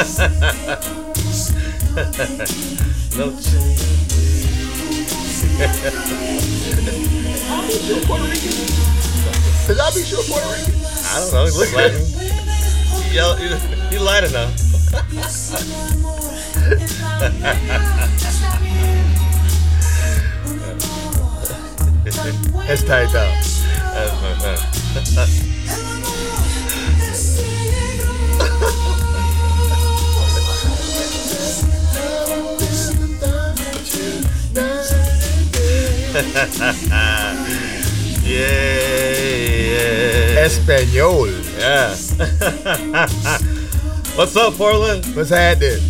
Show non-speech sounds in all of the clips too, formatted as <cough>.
No. Is Al B. Sure Puerto Rican? I don't know. He looks Latin. He, he, light enough. That's tight though. That's my <laughs> <laughs> Yeah. Espanol. Yeah. <laughs> What's up, Portland? What's happening?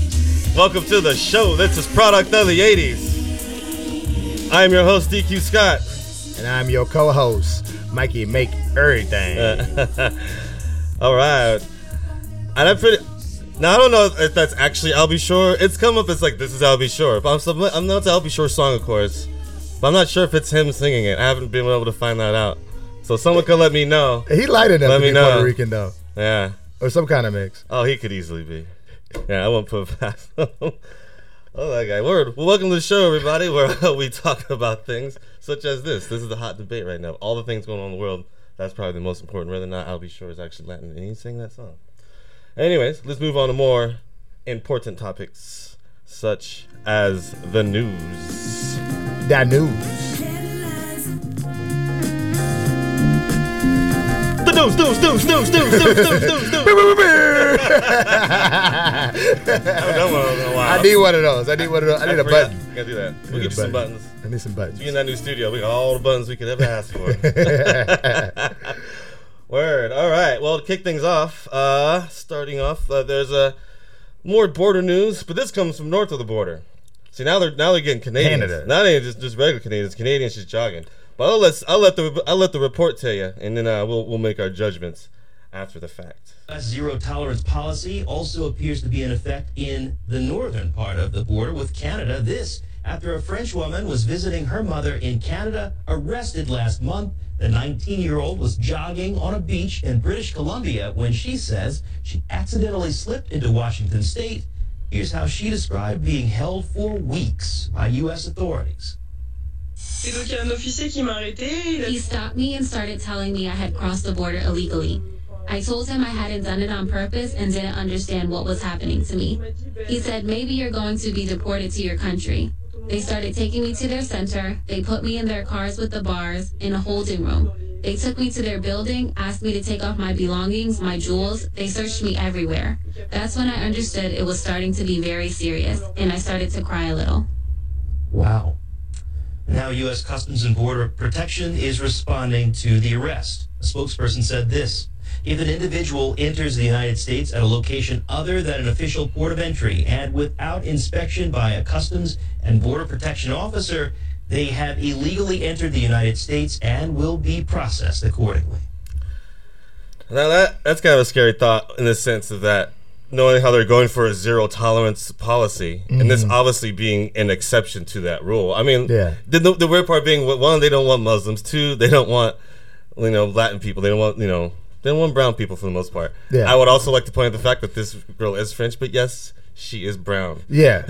Welcome to the show. This is Product of the 80s. I am your host, DQ Scott. And I'm your co-host, Mikey Make Everything. <laughs> All right. And I'm pretty. Now, I don't know if that's actually Al B. Sure. It's come up as like, this is Al B. Sure. But I'm, I'm not Al B. Sure song, of course. But I'm not sure if it's him singing it. I haven't been able to find that out. So someone could let me know. he light enough Let to me be know. Puerto Rican though, Yeah. or some kind of mix. Oh, he could easily be. Yeah, I won't put <laughs> past him. oh, that guy. Word. Well, welcome to the show, everybody, where <laughs> we talk about things such as this. This is the hot debate right now. All the things going on in the world. That's probably the most important. Whether or not Al B. Sure is actually Latin, and he's singing that song. Anyways, let's move on to more important topics, such as the news. That news. The news, news, news, news, news, news, news, news, news. I haven't done one in a while. I need one of those. I need one of those. I need a button. Gotta do that. We'll get you some buttons. I need some buttons. You in that new studio, we got all the buttons we could ever ask for. <laughs> Word. All right. Well, to kick things off, uh, starting off, uh, there's a more border news, but this comes from north of the border. See, now they're now they're getting Canadians. Canada. Now they ain't just just regular Canadians. Canadians just jogging. But I'll let I'll let the I'll let the report tell you, and then uh, we'll we'll make our judgments after the fact. U.S. zero tolerance policy also appears to be in effect in the northern part of the border with Canada. This after a French woman was visiting her mother in Canada, arrested last month. The 19 year old was jogging on a beach in British Columbia when she says she accidentally slipped into Washington state. Here's how she described being held for weeks by U.S. authorities. Et donc il y a un officier qui m'a arrêté. He stopped me and started telling me I had crossed the border illegally. I told him I hadn't done it on purpose and didn't understand what was happening to me. He said, maybe you're going to be deported to your country. They started taking me to their center. They put me in their cars with the bars in a holding room. They took me to their building, asked me to take off my belongings, my jewels. They searched me everywhere. That's when I understood it was starting to be very serious, and I started to cry a little. Wow. Now, U.S. Customs and Border Protection is responding to the arrest. A spokesperson said this If an individual enters the United States at a location other than an official port of entry and without inspection by a Customs and Border Protection officer, they have illegally entered the United States and will be processed accordingly. Now that that's kind of a scary thought in the sense of that knowing how they're going for a zero tolerance policy, and this mm. obviously being an exception to that rule. I mean, Yeah. The, the, the weird part being one, they don't want Muslims. Two, they don't want you know Latin people. They don't want you know they don't want brown people for the most part. Yeah. I would also like to point out the fact that this girl is French, but yes, she is brown. Yeah.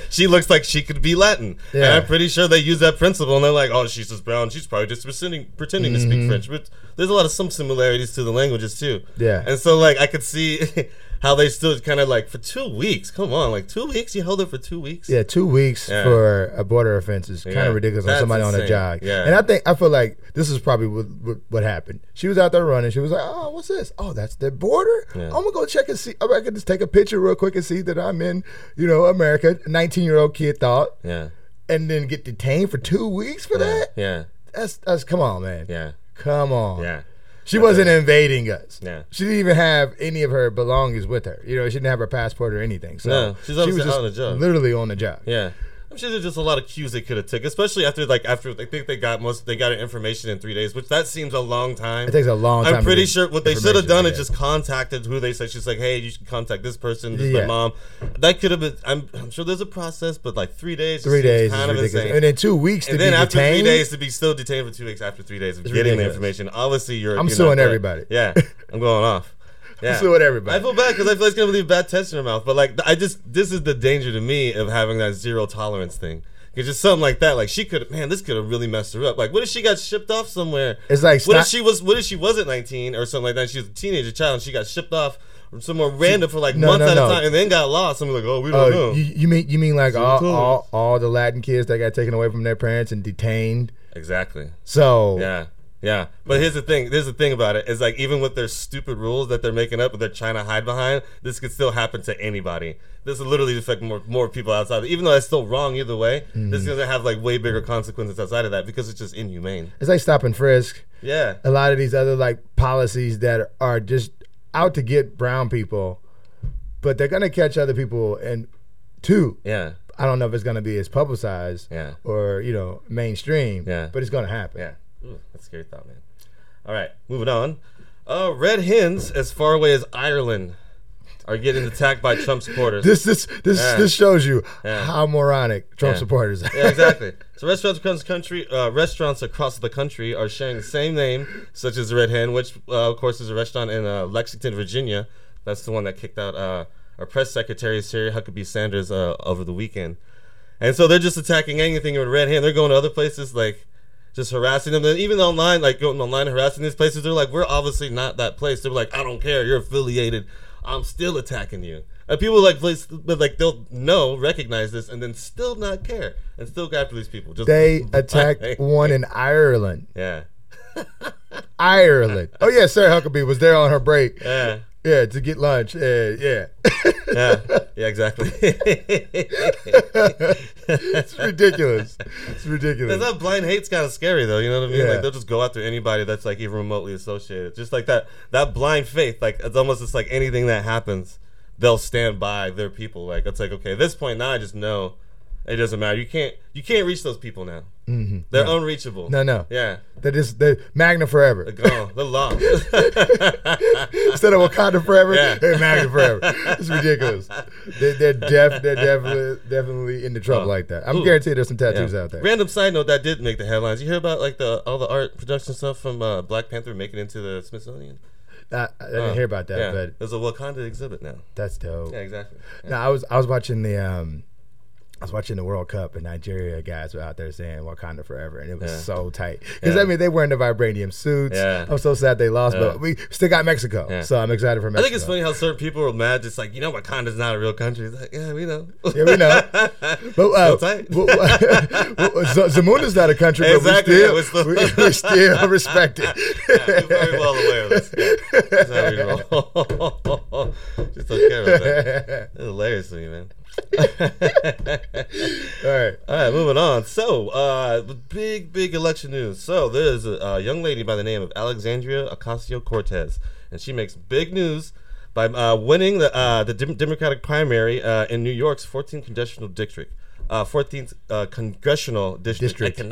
<laughs> she looks like she could be Latin. And Yeah. I'm pretty sure they use that principle and they're like, oh, she's just brown. She's probably just pretending, pretending to speak French. But there's a lot of some similarities to the languages too. Mm-hmm. Yeah. And so, like, I could see <laughs> how they still kind of like, for two weeks, come on, like, two weeks? You held it for two weeks? Yeah, two weeks Yeah. for a border offense is kind Yeah, of ridiculous on that's somebody on a jog. Yeah. And I think I feel like this is probably what, what, what happened. She was out there running. She was like, "Oh, what's this? Oh, that's the border. Yeah. I'm gonna go check and see. I can just take a picture real quick and see that I'm in, you know, America." 19 year old kid thought, Yeah. and then get detained for two weeks for Yeah. that. Yeah. That's that's come on, man. Yeah. Come on. Yeah. She wasn't invading us. Yeah. She didn't even have any of her belongings with her. You know, she didn't have her passport or anything. So No, she's she was just on the job. literally on the job. Yeah. I'm sure there's just a lot of cues they could have took, especially after like after I think they got most they got information in three days, which that seems a long time. It takes a long time. I'm pretty sure what they should have done is just contacted who they said. She's like, hey, you should contact this person. This is Yeah. my mom. That could have been. I'm, I'm sure there's a process, but like three days. three days kind of ridiculous. insane. And then two weeks And to then be after detained. three days to be still detained for two weeks after three days of It's getting the information. Obviously, you're. I'm you're suing everybody. Yeah, I'm going off. <laughs> Yeah. So with everybody. I feel bad because I feel like it's gonna leave a bad taste in her mouth. But like, I just this is the danger to me of having that zero tolerance thing. It's just something like that. Like she could, man, this could have really messed her up. Like, what if she got shipped off somewhere? It's like what if she was? What if she wasn't 19 or something like that? She was a teenager child and she got shipped off from somewhere random for like No, months no, at no. a time and then got lost. I'm like, oh, we Oh, don't know. you, you mean you mean like all, all all the Latin kids that got taken away from their parents and detained? exactly. So Yeah. Yeah, but here's the thing. Here's the thing about it is like even with their stupid rules that they're making up, that they're trying to hide behind, this could still happen to anybody. This will literally affect more more people outside. Even though that's still wrong either way, Mm-hmm. this is gonna have like way bigger consequences outside of that because it's just inhumane. it's like stop and frisk. Yeah, A lot of these other like policies that are just out to get brown people, but they're gonna catch other people and too. yeah, I don't know if it's gonna be as publicized Yeah. or you know mainstream. Yeah. but it's gonna happen. yeah. That's a scary thought, man. All right, moving on. Uh, red hens as far away as Ireland are getting attacked by Trump supporters. This this this Yeah. this shows you Yeah. how moronic Trump Yeah. supporters are. yeah, exactly. <laughs> So restaurants across the country, uh, restaurants across the country are sharing the same name, such as the Red Hen, which uh, of course is a restaurant in uh, Lexington, Virginia. That's the one that kicked out uh, our press secretary Sarah Huckabee Sanders uh, over the weekend. And so they're just attacking anything with Red Hen. They're going to other places like just harassing them. And even online, like going online harassing these places, they're like, we're obviously not that place. They're like, I don't care. You're affiliated. I'm still attacking you. And people like, place, but like they'll know, recognize this, and then still not care and still go after these people. Just They <laughs> attacked one in Ireland. Yeah, Ireland. Oh yeah, Sarah Huckabee was there on her break. yeah, Yeah, to get lunch. Yeah, yeah. yeah, yeah, exactly. it's ridiculous. It's ridiculous. That blind hate's kind of scary, though. You know what I mean? Yeah. Like they'll just go after anybody that's like even remotely associated. Just like that, that blind faith. Like it's almost just like anything that happens, they'll stand by their people. Like it's like okay, at this point now, I just know it doesn't matter. You can't, you can't reach those people now. They're unreachable. Mm-hmm. No, no. Yeah, They just they MAGA forever. they're gone. They're lost. <laughs> <laughs> Instead of Wakanda forever, Yeah. hey MAGA forever. It's ridiculous. They, they're def, they're definitely definitely into trouble Oh. like that. I'm Ooh. guaranteed there's some Yeah. tattoos out there. Random side note that did make the headlines. You hear about like the all the art production stuff from uh, Black Panther making into the Smithsonian? I, I didn't hear about that, yeah. but there's a Wakanda exhibit now. that's dope. Yeah, exactly. Yeah. No, I was I was watching the um I was watching the World Cup and Nigeria guys were out there saying Wakanda forever and it was Yeah. so tight because Yeah. I mean they were in the vibranium suits. Yeah. I'm so sad they lost, but we still got Mexico, so I'm excited for Mexico. I think it's funny how certain people are mad, just like you know, Wakanda's not a real country. It's like, yeah, we know. Yeah, we know. <laughs> But uh, tight. <laughs> Zamunda's not a country, Exactly, but we're <laughs> we still- still, we, we still respect it. yeah, we're very well aware of this. Yeah. That's how we roll. just care about that. It's hilarious to me, man. <laughs> All right. All right, moving on. So, uh, big, big election news. So, there's a, a young lady by the name of Alexandria Ocasio Cortez, and she makes big news by uh, winning the uh, the Dem- Democratic primary uh, in New York's 14th congressional district. Uh, 14th uh, congressional district. District. <laughs> <laughs> so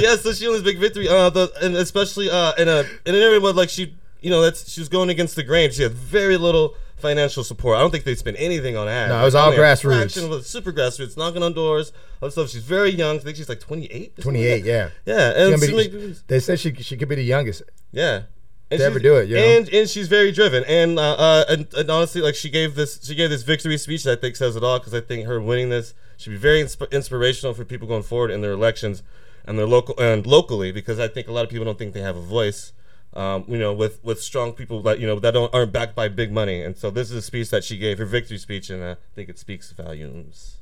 yeah, so she this big victory. Uh, the, and especially uh, in a in an area where like she, you know, that's she was going against the grain. She had very little financial support. I don't think they spent anything on ads. No, it was all grassroots. it, super grassroots, knocking on doors, other stuff. She's very young. I think she's like 28. 28, like yeah. Yeah, and be- they said she she could be the youngest. yeah. And To ever she's- do it, you know? and and she's very driven, and uh, uh and, and honestly, like she gave this she gave this victory speech that I think says it all because I think her winning this should be very insp- inspirational for people going forward in their elections and their local and locally because I think a lot of people don't think they have a voice. Um, you know, with with strong people that you know that don't aren't backed by big money, and so this is a speech that she gave her victory speech, and I think it speaks volumes.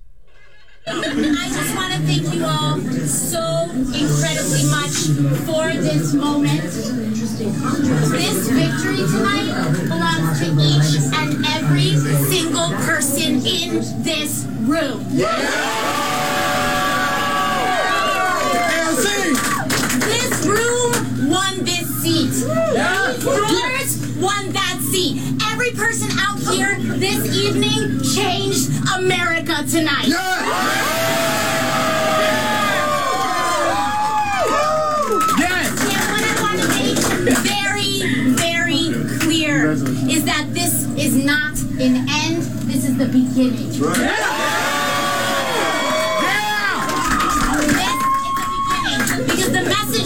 I just want to thank you all so incredibly much for this moment. This victory tonight belongs to each and every single person in this room. This room won this seat. Yours won that seat. Every person out here this evening changed America tonight. And I want to make very, very clear is that this is not an end, this is the beginning. This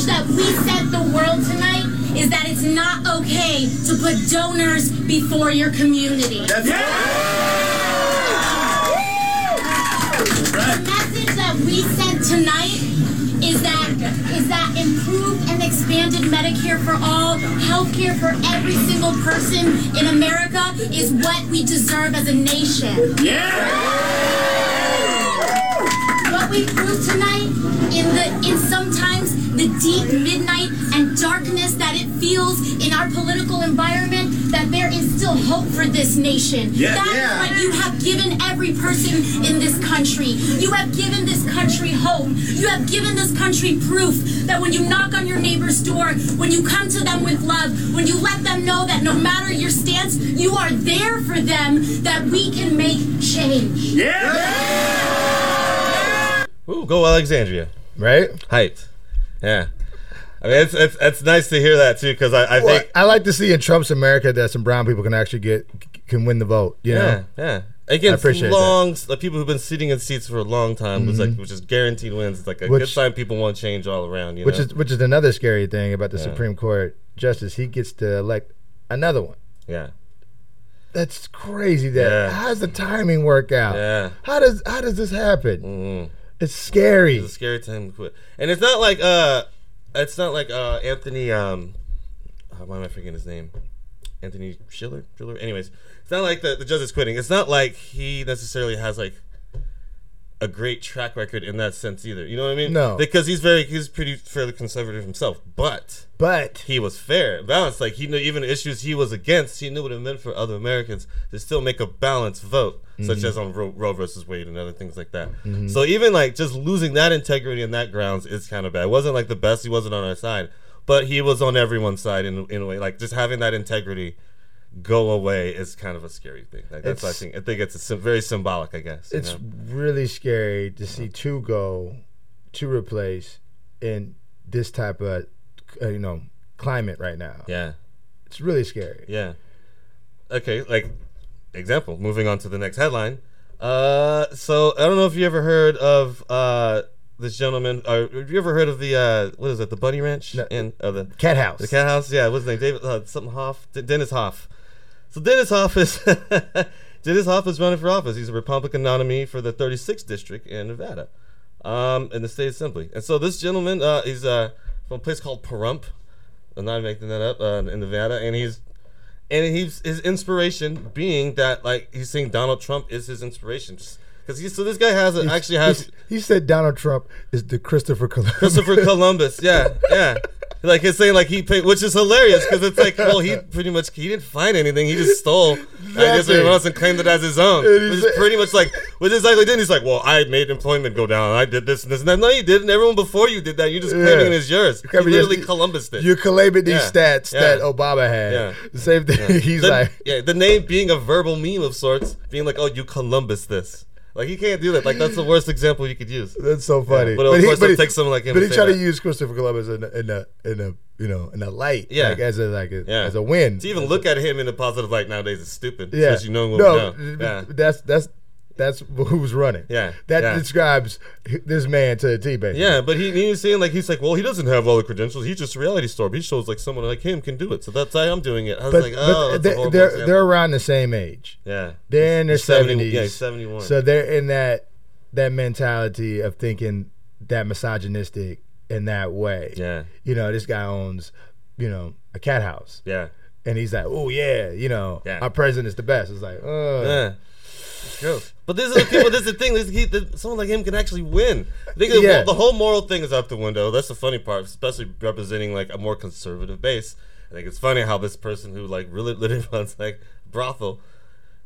that we sent the world tonight is that it's not okay to put donors before your community. The message that we sent tonight is that is that improved and expanded Medicare for all, healthcare for every single person in America is what we deserve as a nation. We proved tonight in the in sometimes the deep midnight and darkness that it feels in our political environment that there is still hope for this nation. That is what you have given every person in this country. You have given this country hope. You have given this country proof that when you knock on your neighbor's door, when you come to them with love, when you let them know that no matter your stance, you are there for them, that we can make change. Ooh, go Alexandria. Right? Hyped. Yeah. I mean, it's it's, it's nice to hear that too because I, I Well, think I like to see in Trump's America that some brown people can actually get can win the vote. You yeah know, yeah against appreciate that. Mm-hmm. the people who've been sitting in seats for a long time was like which is guaranteed wins. It's like a good Which- sign people want to change all around. You which know? is which is another scary thing about the Yeah. Supreme Court justice. He gets to elect another one. yeah That's crazy. That Yeah. how does the timing work out? yeah. How does how does this happen? Mhm. It's scary. It's a scary time to quit. And it's not like uh it's not like uh Anthony um uh, why am I forgetting his name? Anthony Schiller? Schiller? Anyways, it's not like the, the judge is quitting. It's not like he necessarily has like a great track record in that sense either. You know what I mean? No. Because he's very he's pretty fairly conservative himself. But But he was fair, balanced. Like he knew even issues he was against, he knew what it meant for other Americans to still make a balanced vote, such mm-hmm. as on Roe, Roe versus Wade and other things like that. Mm-hmm. So even like just losing that integrity and that grounds is kind of bad. It wasn't like the best. He wasn't on our side, but he was on everyone's side in in a way. Like just having that integrity go away is kind of a scary thing. Like that's I think I think it's a very symbolic. I guess it's know? really scary to see two go, to replace in this type of uh, you know climate right now. yeah. It's really scary. Yeah. Okay, like example. Moving on to the next headline. Uh, so I don't know if you ever heard of uh this gentleman. Or have you ever heard of the uh what is it? The Bunny Ranch No. in uh, the Cat house. the cat house. Yeah, what's his name? David uh, something Hof. D- Dennis Hof. So Dennis Hof is <laughs> Dennis Hof is running for office. He's a Republican nominee for the 36th district in Nevada, um, in the state assembly. And so this gentleman, uh, he's uh from a place called Pahrump. I'm not making that up uh, in Nevada, and he's and he's his inspiration being that like he's saying Donald Trump is his inspiration because he so this guy has a, actually has he said Donald Trump is the Christopher Columbus. Christopher Columbus. Yeah, yeah. <laughs> Like it's saying like he paid, which is hilarious because it's like, well, he <laughs> pretty much he didn't find anything. He just stole. I guess everyone else and claimed it as his own. Which is pretty much like, which is exactly then he's like, well, I made employment go down. I did this and this and that. No, you didn't. Everyone before you did that. You just claiming it as yours. You Claiming literally Columbus did. You're collabing these Yeah. stats Yeah. that Obama had. Yeah. The same thing. <laughs> He's the, like, yeah, the name being a verbal meme of sorts, being like, oh, you Columbus this. Like you can't do that. Like that's the worst example you could use. that's so funny. but of he- course he- it'll take someone like him But he tried to use Christopher Columbus in a, in a in a you know in a light. Yeah. Like as a like a, Yeah. as a win. To even look at him in a positive light nowadays is stupid. Yeah. you what no, know. Yeah. that's that's that's who's running. Yeah, That yeah. describes this man to a T, basically. Yeah, but he, he was saying like he's like, well, he doesn't have all the credentials. He's just a reality star. But he shows like someone like him can do it. So that's why I'm doing it. I was But, like, oh, they, horrible they're they're around the same age. yeah, They're in their He's 70 seventies. yeah, he's 71. So they're in that that mentality of thinking that misogynistic in that way. yeah, You know, this guy owns, you know, a cat house. yeah, And he's like, oh yeah, you know, Yeah. our president is the best. It's like, uh yeah. But this is the people. This is the thing. This he, this, someone like him can actually win. I think the, Yeah. the whole moral thing is out the window. That's the funny part, especially representing like a more conservative base. I think it's funny how this person who like really <laughs> literally runs like brothel.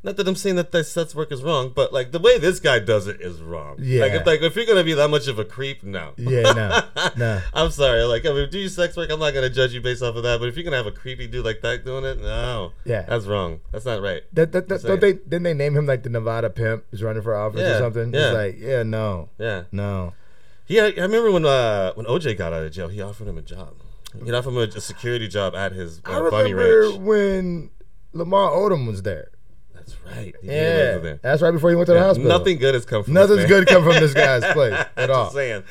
Not that I'm saying that this sex work is wrong, but like the way this guy does it is wrong. Yeah. Like if, like if you're gonna be that much of a creep, no. Yeah, no, <laughs> no. I'm sorry. Like, I mean, do you sex work? I'm not gonna judge you based off of that. But if you're gonna have a creepy dude like that doing it, no. Yeah. That's wrong. That's not right. That, that, that, don't they didn't they name him like the Nevada pimp who's running for office Yeah, or something? yeah. It's like, yeah, no. Yeah. No. He, I remember when uh, when OJ got out of jail, he offered him a job. He offered him a, a security job at his I uh, bunny remember ranch. when Lamar Odom was there. That's right. He Yeah. That's right before he went to the Yeah, hospital. Nothing good has come from Nothing's good come from this guy's <laughs> place at all. Just saying.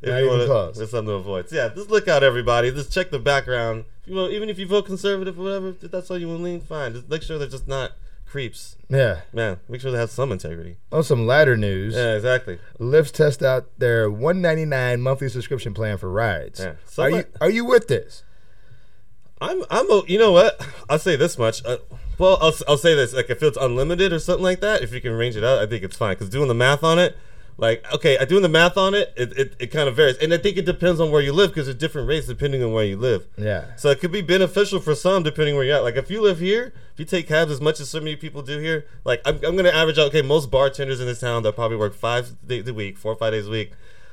If Not you even wanna- close. There's something to avoid. So yeah, just look out, everybody. Just check the background. You vote, even if you vote conservative or whatever, if that's all you want to lean, fine. Just make sure they're just not creeps. Yeah. Man, make sure they have some integrity. On some lighter news, Yeah, exactly. Lyft test out their 199 monthly subscription plan for rides. Yeah. Are you are you with this? I'm I'm a, you know what? I'll say this much. Uh, well, I'll, I'll say this. Like if it's unlimited or something like that, if you can range it out, I think it's fine. Because doing the math on it, like okay, I doing the math on it, it, it, it kind of varies, and I think it depends on where you live because there's different rates depending on where you live. Yeah. So it could be beneficial for some depending where you're at. Like if you live here, if you take cabs as much as so many people do here, like I'm, I'm gonna average out. Okay, most bartenders in this town they'll probably work five days a week, four or five days a week.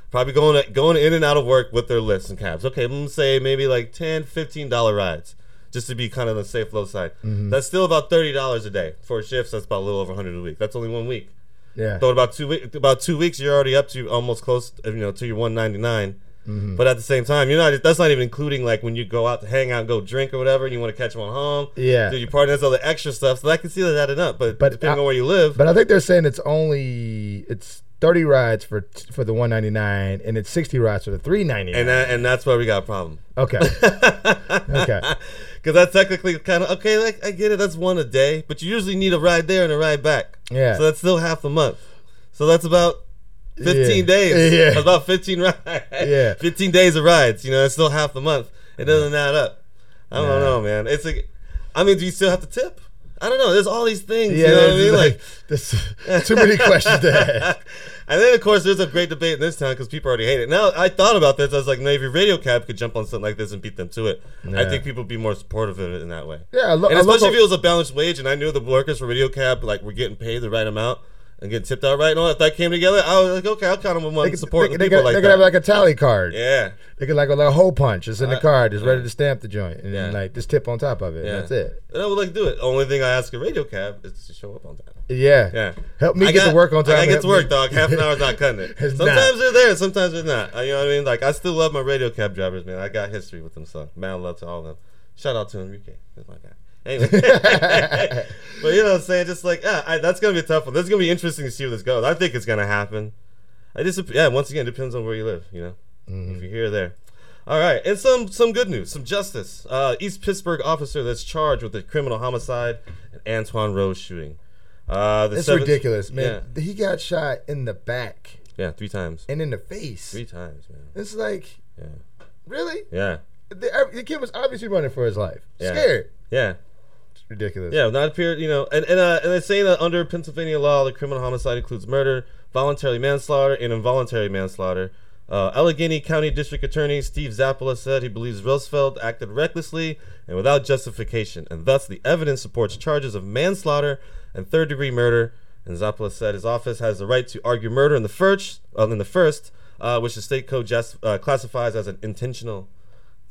Probably going going in and out of work with their lifts and cabs. Okay, I'm gonna say maybe like 10 15 dollar rides, just to be kind of on the safe low side. That's still about thirty dollars a day for shifts. That's about a little over 100 a week. That's only one week. Yeah. So about two weeks, about two weeks, you're already up to almost close, you know, to your 199. Mm-hmm. But at the same time, you're not. That's not even including like when you go out to hang out, and go drink or whatever, and you want to catch them on home. Yeah. do your party? That's all the extra stuff. So I can see that adding up. But, But depending I- on where you live, But I think they're saying it's only it's 30 rides for for the 199 and it's 60 rides for the 399. and that, and that's where we got a problem. okay. <laughs> okay. Because that's technically kind of okay. Like I get it, that's one a day, but you usually need a ride there and a ride back. Yeah. So that's still half the month. So that's about 15 Yeah. days. <laughs> Yeah. That's about 15 rides. Yeah. <laughs> 15 days of rides. You know, it's still half the month. It doesn't add up. I don't Nah. know, man. It's like, I mean, do you still have to tip? I don't know. There's all these things. Yeah, you know what I mean? like, there's too many questions to ask. <laughs> and then, of course, there's a great debate in this town because people already hate it. Now, I thought about this. I was like, maybe Radio Cab could jump on something like this and beat them to it. I think people would be more supportive of it in that way. Yeah, a lo- and especially local- if it was a balanced wage and I knew the workers for Radio Cab like were getting paid the right amount and get tipped out right and all. If that came together, I was like, okay, I'll count of want They support they, the they people could, like they that. could have like a tally card. yeah. They could like a, like a hole punch. It's in the Uh, card. It's ready uh, to stamp the joint, and then yeah. like just tip on top of it. Yeah. And that's it. And I would like to do it. Only thing I ask a radio cab is to show up on time. Yeah. Yeah. Help me I get got- to work on time. I get to work, me- dog. Half an hour's not cutting it. <laughs> Sometimes not. they're there, sometimes they're not. You know what I mean? Like I still love my radio cab drivers, man. I got history with them, so man, love to all of them. Shout out to Enrique, he's my guy. Anyway, <laughs> but you know what I'm saying? Just like, yeah, I, that's gonna be a tough one. This is gonna be interesting to see where this goes. I think it's gonna happen. I just, yeah, once again, it depends on where you live. You know, Mm-hmm. if you're here or there. All right, and some some good news, some justice. Uh, East Pittsburgh officer that's charged with the criminal homicide and Antwon Rose shooting. Uh, the It's seventh- ridiculous, man. He got shot in the back Yeah, yeah, three times. and in the face. Three times, man. It's like, Yeah, really? yeah, The, the kid was obviously running for his life. Yeah. Scared. yeah. Ridiculous. Yeah, not appeared, you know, and and, uh, and they're saying that under Pennsylvania law, the criminal homicide includes murder, voluntary manslaughter, and involuntary manslaughter. Uh, Allegheny County District Attorney Steve Zappala said he believes Rosfeld acted recklessly and without justification, and thus the evidence supports charges of manslaughter and third-degree murder. And Zappala said his office has the right to argue murder in the first, uh, in the first, uh, which the state code just, uh, classifies as an intentional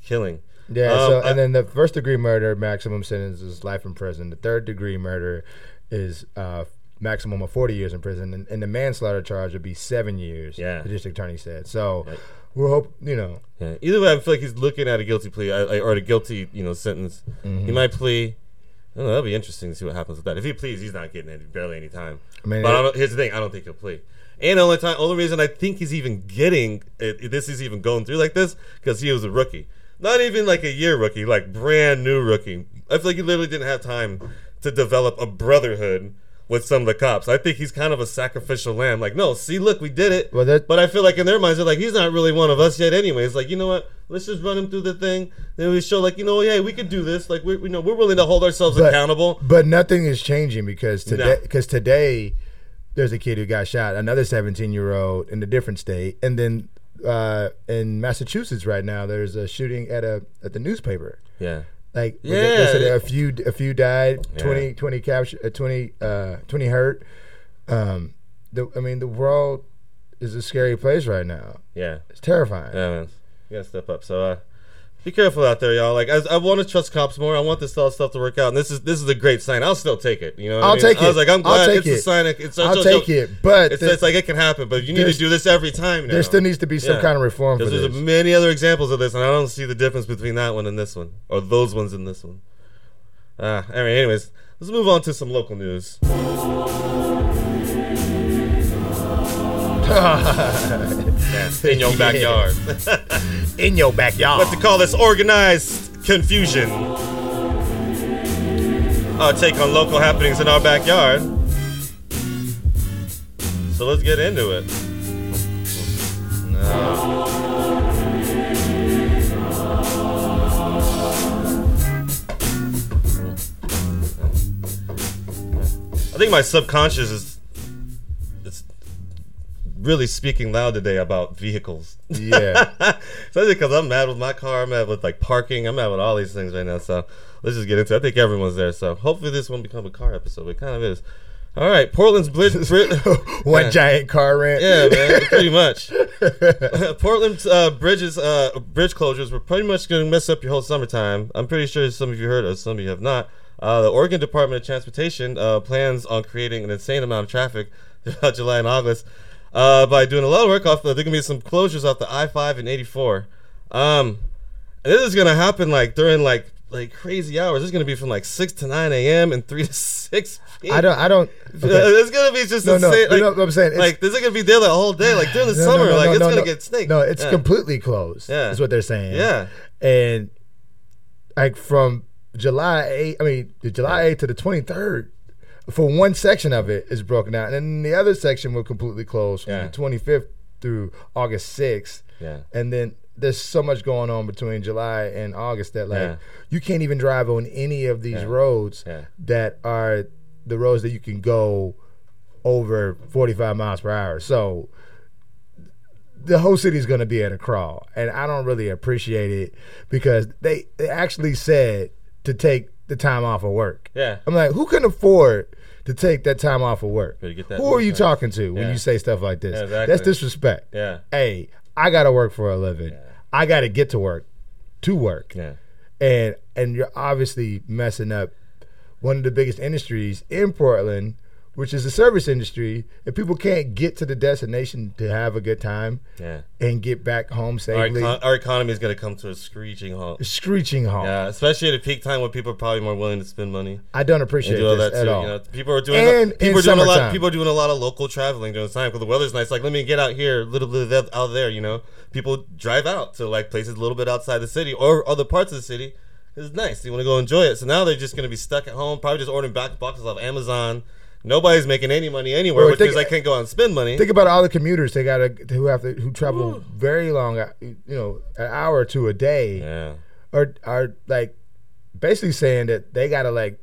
killing. Yeah, Um, so I- and then the first degree murder maximum sentence is life in prison. The third degree murder is uh, maximum of forty years in prison, and, and the manslaughter charge would be seven years. Yeah. the district attorney said. So Right. we'll hope you know. Yeah. Either way, I feel like he's looking at a guilty plea uh, uh, or a guilty, you know, sentence. Mm-hmm. He might plea. I don't know, that'll be interesting to see what happens with that. If he pleads, he's not getting any, barely any time. I mean, but it- I here's the thing: I don't think he'll plea. And the only time, only reason I think he's even getting it, this is even going through like this because he was a rookie, not even like a year rookie, like brand new rookie. I feel like he literally didn't have time to develop a brotherhood with some of the cops. I think he's kind of a sacrificial lamb. Like, no, see, look, we did it. Well, that- But I feel like in their minds, they're like, he's not really one of us yet, anyways. Like, you know what? Let's just run him through the thing. Then we show, like, you know, hey, we could do this. Like, we, you know, we're willing to hold ourselves But- accountable. But nothing is changing because today, No. because today, there's a kid who got shot, another 17 year old in a different state, and then uh, in Massachusetts right now, there's a shooting at a at the newspaper. Yeah, Like Yeah. they said a few a few died, Yeah. 20 20 capture, uh, 20 uh 20 hurt. Um, the, I mean the world is a scary place right now. yeah, It's terrifying. yeah, man. You gotta step up. So, uh, be careful out there, y'all. Like, I, I want to trust cops more. I want this all stuff to work out. And this is this is a great sign. I'll still take it. You know, what I I'll mean? take I was like, I'm I'll glad it's a it. sign. Of, it's I'll it's- take it, but It's, the- it's like it can happen, but you need to do this every time. Now. there still needs to be some Yeah. kind of reform for Because this. there's many other examples of this, and I don't see the difference between that one and this one, or those ones and this one. Ah, all right. Anyways, let's move on to some local news. <laughs> In your backyard. <laughs> In your backyard. Let's call this organized confusion. Our take on local happenings in our backyard. So let's get into it. No. I think my subconscious is it's really speaking loud today about vehicles. Yeah. <laughs> Especially because I'm mad with my car, I'm mad with like parking, I'm mad with all these things right now. So let's just get into it. I think everyone's there. So hopefully this won't become a car episode. It kind of is. All right, Portland's <laughs> bridge. <laughs> One Yeah. giant car rant. Yeah, man, pretty much. Portland's uh, bridges, uh, bridge closures were pretty much going to mess up your whole summertime. I'm pretty sure some of you heard of, some of you have not. Uh, the Oregon Department of Transportation uh, plans on creating an insane amount of traffic throughout July and August uh, by doing a lot of work off. The, there gonna be some closures off the I-5 and 84. Um, and this is gonna happen like during like like crazy hours. It's gonna be from like six to nine a.m. and three to six. p.m. I don't. I don't. Uh, <laughs> okay. It's gonna be just No, no, insane. you like, know what I'm saying? It's- like this is gonna be there the whole day. Like during the No, no, summer, no, like no, it's no, gonna no. get snaked. No, it's Yeah. completely closed. Yeah. is what they're saying. Yeah. and like from July 8, I mean, the July 8th to the 23rd, for one section of it is broken down, and then the other section will completely close from Yeah. the 25th through August 6th. Yeah. and then there's so much going on between July and August that like Yeah. you can't even drive on any of these Yeah. roads Yeah. that are the roads that you can go over 45 miles per hour. So the whole city's going to be at a crawl, and I don't really appreciate it because they, they actually said to take the time off of work. Yeah. I'm like, who can afford to take that time off of work? Better get that Who are you overtime. talking to when Yeah. you say stuff like this? Yeah, exactly. That's disrespect. Yeah. Hey, I got to work for a living. Yeah. I got to get to work to work. Yeah. And and you're obviously messing up one of the biggest industries in Portland, which is the service industry. If people can't get to the destination to have a good time Yeah. and get back home Our, safely, econ- our economy is gonna come to a screeching halt. screeching halt. Yeah, especially at a peak time when people are probably more willing to spend money. I don't appreciate do all this that at all. You know, people are doing And people are doing a lot. summertime. People are doing a lot of local traveling during this time because the weather's nice. Like, let me get out here, a little bit out there. You know, people drive out to like places a little bit outside the city or other parts of the city. It's nice. You want to go enjoy it. So now they're just going to be stuck at home, probably just ordering back boxes off Amazon. Nobody's making any money anywhere, Or which think- means I can't go out and spend money. Think about all the commuters they got who have to who travel very long, uh, you know, an hour or two a day. yeah, are are like basically saying that they gotta like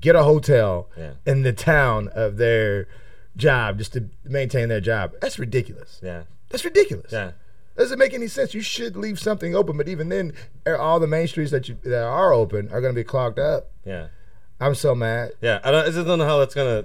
get a hotel Yeah. in the town of their job just to maintain their job. That's ridiculous. yeah, That's ridiculous. yeah. Doesn't make any sense. You should leave something open, but even then, er, all the main streets that you that are open are gonna be clogged up. Yeah. I'm so mad. Yeah, I don't. I just don't know how that's gonna.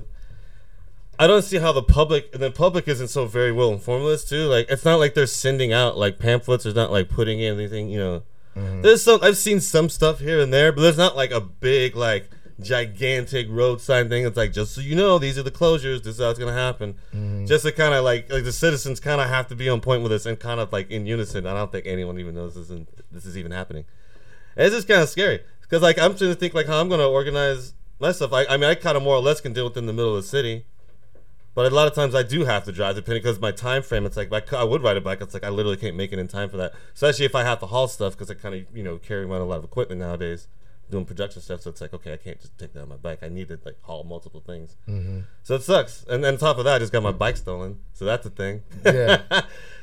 I don't see how the public the public isn't so very well informed this too. Like, it's not like they're sending out like pamphlets. Or not like putting in anything. You know, mm-hmm. there's some. I've seen some stuff here and there, but there's not like a big like gigantic road sign thing. It's like just so you know, these are the closures. This is how it's gonna happen. Mm-hmm. Just to kind of like like the citizens kind of have to be on point with this and kind of like in unison. I don't think anyone even knows this is this is even happening. And it's just kind of scary because like I'm trying to think like how I'm gonna organize myself. I, I mean I kind of more or less can deal with in the middle of the city, but a lot of times I do have to drive depending because my time frame. It's like I, I would ride a bike. It's like I literally can't make it in time for that. Especially if I have to haul stuff because I kind of you know carry around a lot of equipment nowadays doing production stuff. So it's like okay I can't just take that on my bike. I need to like haul multiple things. Mm-hmm. So it sucks. And then on top of that I just got my bike stolen. So that's a thing. Yeah.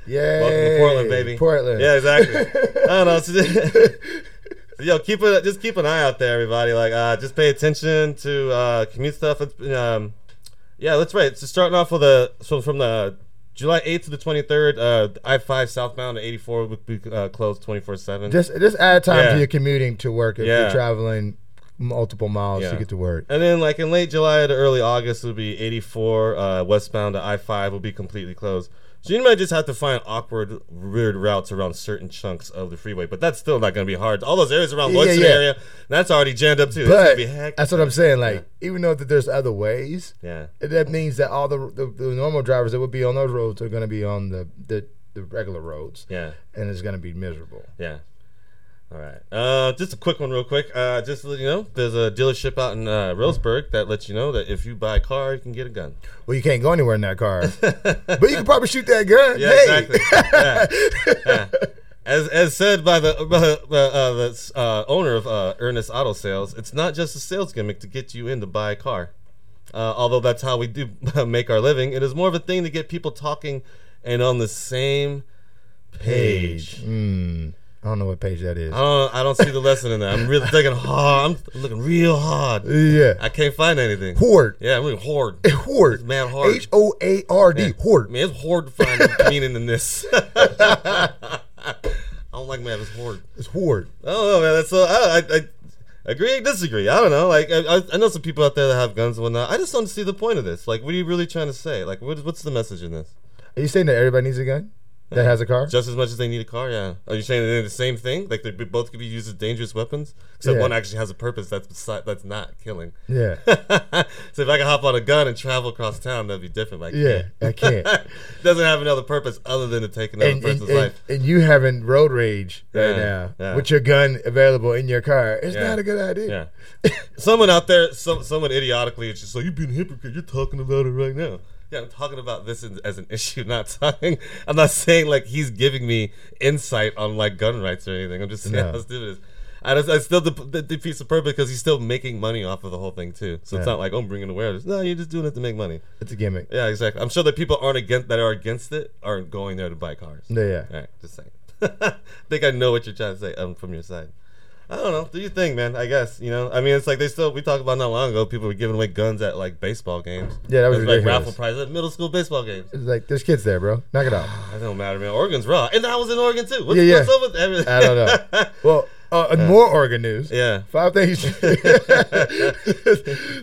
Yeah. <laughs> Welcome to Portland, baby. Portland. Yeah, exactly. <laughs> I don't know. <laughs> Yo, keep it. Just keep an eye out there, everybody. Like, uh, just pay attention to uh, commute stuff. It's, um, yeah, that's right. So starting off with a so from the July 8th to the 23rd, uh, I five southbound to 84 would be uh, closed 24 seven. Just just add time Yeah. to your commuting to work if Yeah. you're traveling multiple miles Yeah. to get to work. And then, like in late July to early August, will be 84 uh, westbound to I 5 will be completely closed. So you might just have to find awkward, weird routes around certain chunks of the freeway, but that's still not going to be hard. All those areas around Yeah, yeah. area, that's already jammed up too. That's But that's what I'm saying. Like, even though that there's other ways, Yeah, that means that all the, the the normal drivers that would be on those roads are going to be on the the, the regular roads, yeah, and it's going to be miserable. yeah. All right. Uh, just a quick one, real quick. Uh, just to let you know, there's a dealership out in uh, Roseburg that lets you know that if you buy a car, you can get a gun. Well, you can't go anywhere in that car, <laughs> but you can probably shoot that gun. Yeah, hey. exactly. Yeah. <laughs> Yeah. As, as said by the by, uh, uh, the uh, owner of uh, Ernest Auto Sales, it's not just a sales gimmick to get you in to buy a car. Uh, although that's how we do <laughs> make our living, it is more of a thing to get people talking and on the same page. Page. Mm, I don't know what page that is. I don't I don't see the lesson in that. I'm really thinking hard. I'm looking real hard. Yeah. I can't find anything. Hoard. Yeah, I'm looking hard. Hoard. <laughs> Man, hard. H O A R D. Hoard. Man, it's hard to find <laughs> meaning in this. <laughs> I don't like man. It's hard. It's hoard. I don't know, man. That's so. I, I, I agree, disagree. I don't know. Like, I, I- I know some people out there that have guns and whatnot. I just don't see the point of this. Like, what are you really trying to say? Like, what, what's the message in this? Are you saying that everybody needs a gun that has a car? Just as much as they need a car, yeah. Are you saying they're the same thing? Like, they both could be used as dangerous weapons, except Yeah. one actually has a purpose that's that's not killing. yeah. <laughs> so if I could hop on a gun and travel across town, that'd be different. I Yeah, can't. I can't. <laughs> Doesn't have another purpose other than to take another and, and, person's and, life. and you having road rage right Yeah, now yeah. with your gun available in your car, it's not a good idea. Yeah. someone out there, some, someone idiotically, it's just like, you've been a hypocrite. You're talking about it right now. Yeah, I'm talking about this as, an <laughs> issue, not talking. I'm not saying like he's giving me insight on like gun rights or anything. I'm just saying No. how stupid it is. I, just, I still de- defeats the purpose because he's still making money off of the whole thing too. So it's not like oh, I'm bringing awareness. No, you're just doing it to make money. It's a gimmick. Yeah, exactly. I'm sure that people aren't against that are against it aren't going there to buy cars. Yeah, yeah. All right, just saying. <laughs> I think I know what you're trying to say um, from your side. I don't know. Do you think, man? I guess you know. I mean, it's like they still. We talked about not long ago. People were giving away guns at like baseball games. Yeah, that was It like raffle prizes at middle school baseball games. It's like there's kids there, bro. Knock it off. <sighs> It don't matter, man. Oregon's raw, and that was in Oregon too. What's, Yeah, yeah. what's up with everything? I don't know. <laughs> Well, uh, more Oregon news. yeah. Five things. <laughs>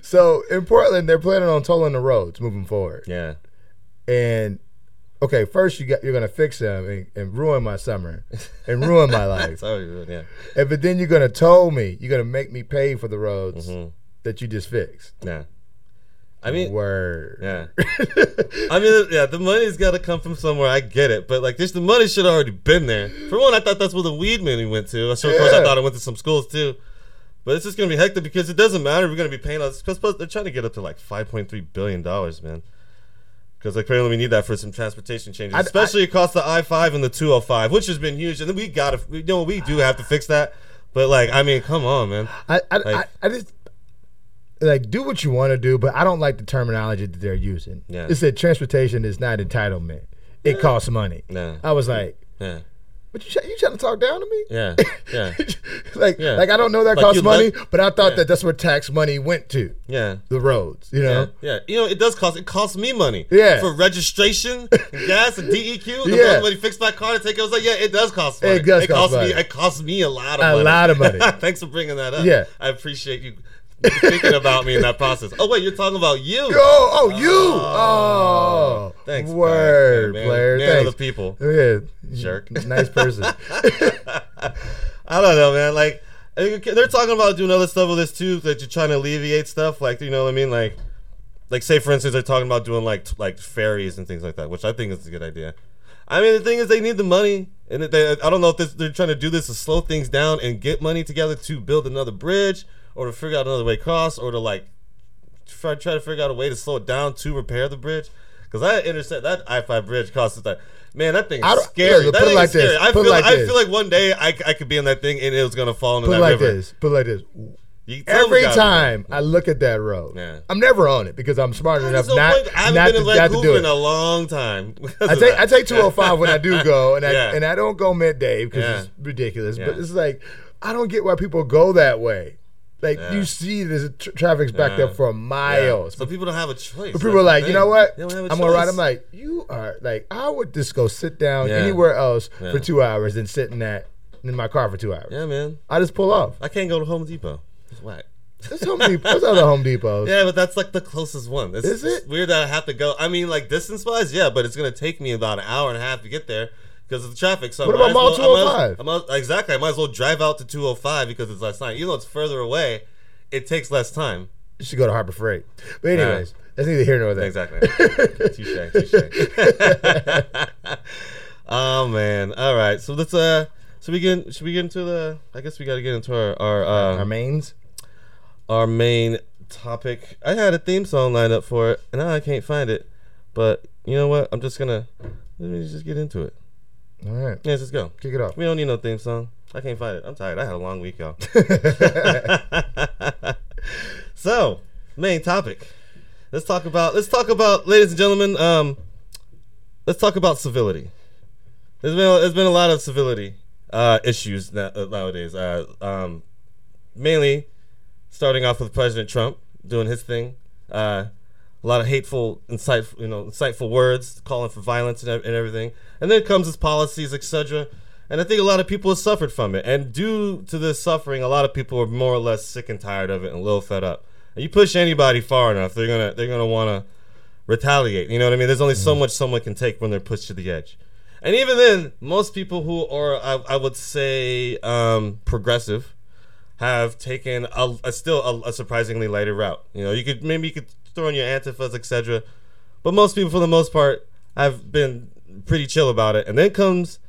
so in Portland, they're planning on tolling the roads moving forward. Yeah. And okay, first you got you're gonna fix them and, and ruin my summer and ruin my <laughs> life. Sorry, yeah. And but then you're gonna toll me. You're gonna make me pay for the roads Mhm. that you just fixed. Yeah. I mean, Word. Yeah. <laughs> I mean, yeah, the money's got to come from somewhere. I get it, but like, this the money should have already been there. For one, I thought that's where the weed money went to. So of course, I thought it went to some schools too. But it's just gonna be hectic because it doesn't matter. if We're gonna be paying us because they're trying to get up to like five point three billion dollars, man. Because apparently we need that for some transportation changes, I- especially across the I five and the two hundred five, which has been huge. And then we gotta, you know, we do have to fix that. But like, I mean, come on, man. I I, Like- I, I just like do what you want to do, but I don't like the terminology that they're using. Yeah. It said transportation is not entitlement. It costs money. Yeah. I was like, Yeah, but you, you trying to talk down to me? yeah, <laughs> yeah, like, Yeah. like I don't know that Like costs money, let- but I thought Yeah. that that's where tax money went to yeah. the roads. You know, Yeah, yeah. You know, it does cost. It costs me money. Yeah. For registration, <laughs> and gas, and DEQ. The Yeah. When he fixed my car to take it, I was like, yeah, it does cost money. It does cost costs money. me. It costs me a lot of A money. A lot of money. <laughs> Thanks for bringing that up. Yeah. I appreciate you thinking about me in that process. Oh wait, you're talking about you. oh, oh, you, oh, oh. Thanks. word, man. player, Man of thanks. the people. Oh, yeah, Jerk. nice person. <laughs> <laughs> I don't know, man. Like uh, they're talking about doing other stuff with this too. That you're trying to alleviate stuff, like you know what I mean, like. Like say for instance, they're talking about doing like like ferries and things like that, which I think is a good idea. I mean, the thing is, they need the money, and they, I don't know if this, they're trying to do this to slow things down and get money together to build another bridge, or to figure out another way across, or to like try, try to figure out a way to slow it down to repair the bridge. Because that intersect that I five bridge costs like man, that thing's I scary. look, that it thing's like this. I put feel like I this. feel like one day I, I could be in that thing and it was gonna fall into Put that like river. this. Put it like this. Every time I look at that road, Yeah. I'm never on it because I'm smart enough no not. I haven't not, been to, in not to Vancouver do in a long time. <laughs> I take. I take 205 when I do <laughs> go, and I Yeah. and I don't go midday because Yeah. it's ridiculous. Yeah. But it's like I don't get why people go that way. Like Yeah. you see, there's tr- traffic's backed Yeah. up for Yeah. miles. So people don't have a choice. But people are like, you know what? They don't have I'm a gonna ride. I'm like, you are like, I would just go sit down Yeah. anywhere else Yeah. for two hours than sitting in that in my car for two hours. yeah, man. I just pull off. I can't go to Home Depot. It's whack. There's Home Depot. There's other Home Depots. <laughs> Yeah, but that's like the closest one. It's, Is it? it's weird that I have to go. I mean, like distance wise, yeah, but it's gonna take me about an hour and a half to get there because of the traffic. So What about well- I might as- 205? Exactly. I might as well drive out to 205 because it's less time. Even though it's further away, it takes less time. You should go to Harbor Freight. But anyways, that's neither here nor there. Exactly. touche. <laughs> Touche. <laughs> oh man. All right. So let's uh Should we get? Should we get into the? I guess we got to get into our our uh, Our mains. our main topic. I had a theme song lined up for it, and now I can't find it. But you know what? I'm just gonna let me just get into it. All right, Yeah, let's just go. kick it off. We don't need no theme song. I can't find it. I'm tired. I had a long week, y'all. <laughs> so, main topic. Let's talk about. Let's talk about, ladies and gentlemen. Um, let's talk about civility. There's been there's been a lot of civility uh, issues uh, nowadays. Uh, um, mainly starting off with President Trump doing his thing. Uh, a lot of hateful, insightful, you know, insightful words, calling for violence and, and everything. And then comes his policies, etc. And I think a lot of people have suffered from it. And due to this suffering, a lot of people are more or less sick and tired of it and a little fed up. And you push anybody far enough, they're gonna they're gonna want to retaliate. You know what I mean? There's only so much someone can take when they're pushed to the edge. And even then, most people who are, I, I would say, um, progressive, have taken a, a still a, a surprisingly lighter route. You know, you could maybe you could throw in your antifas, etc. But most people, for the most part, have been pretty chill about it. And then comes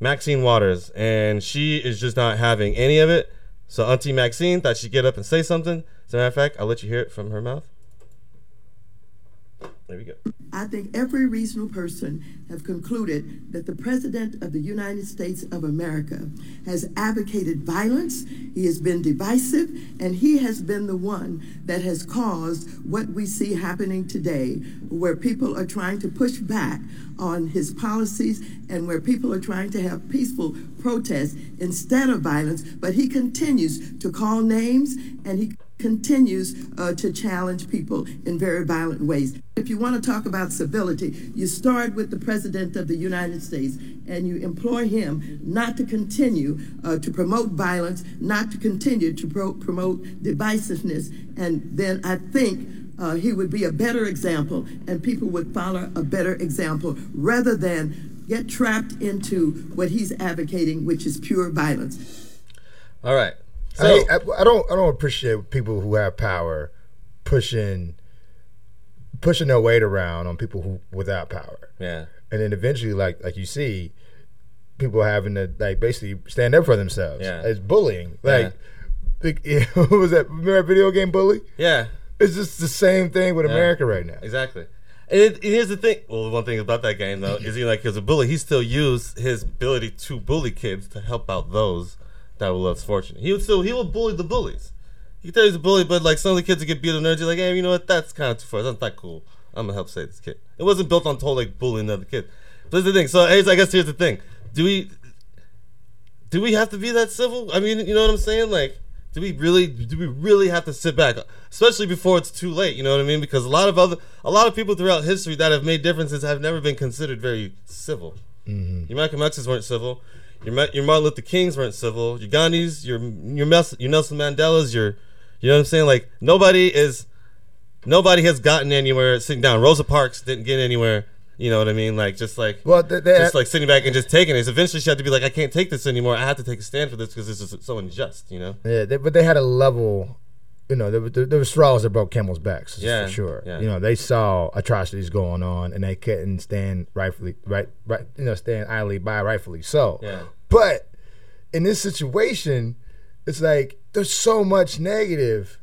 Maxine Waters, and she is just not having any of it. So Auntie Maxine thought she'd get up and say something. As a matter of fact, I'll let you hear it from her mouth. There we go. I think every reasonable person have concluded that the President of the United States of America has advocated violence, he has been divisive, and he has been the one that has caused what we see happening today, where people are trying to push back on his policies and where people are trying to have peaceful protests instead of violence, but he continues to call names and he continues uh, to challenge people in very violent ways. If you want to talk about civility, you start with the President of the United States and you implore him not to continue uh, to promote violence, not to continue to pro- promote divisiveness, and then I think uh, he would be a better example and people would follow a better example rather than get trapped into what he's advocating, which is pure violence. All right. So I, I, I don't I don't appreciate people who have power pushing pushing their weight around on people who without power, yeah, and then eventually, like like you see, people having to like basically stand up for themselves. Yeah. it's bullying. Like, like <laughs> what was that? Remember that video game Bully? yeah. It's just the same thing with America right now. Exactly. And, it, and here's the thing. Well, the one thing about that game though is he like as a bully, he still used his ability to bully kids to help out those that were less fortune. He would still he would bully the bullies. He could tell he's a bully, but like some of the kids would get beat on nerds, you're like, hey, you know what? That's kind of too far. That's not that cool. I'm gonna help save this kid. It wasn't built on total like bullying the other kid. But that's the thing. So here's, I guess here's the thing. Do we do we have to be that civil? I mean, you know what I'm saying? Like, do we really do we really have to sit back, especially before it's too late? You know what I mean? Because a lot of other a lot of people throughout history that have made differences have never been considered very civil. Mm-hmm. Your Malcolm X's weren't civil. Your your Martin Luther Kings weren't civil. Your Gandhis, your your, Mel- your Nelson Mandelas, your you know what I'm saying? Like nobody is nobody has gotten anywhere sitting down. Rosa Parks didn't get anywhere. You know what I mean? Like just like Well, they, they, just like sitting back and just taking it. Eventually, she had to be like, I can't take this anymore. I have to take a stand for this because this is so unjust. You know? Yeah, they, but they had a level. You know, there, were- there, there were straws that broke camel's backs, Yeah, for sure. yeah. You know, they saw atrocities going on, and they couldn't stand rightfully, right, right. You know, stand idly by, rightfully so. Yeah. But in this situation, it's like there's so much negative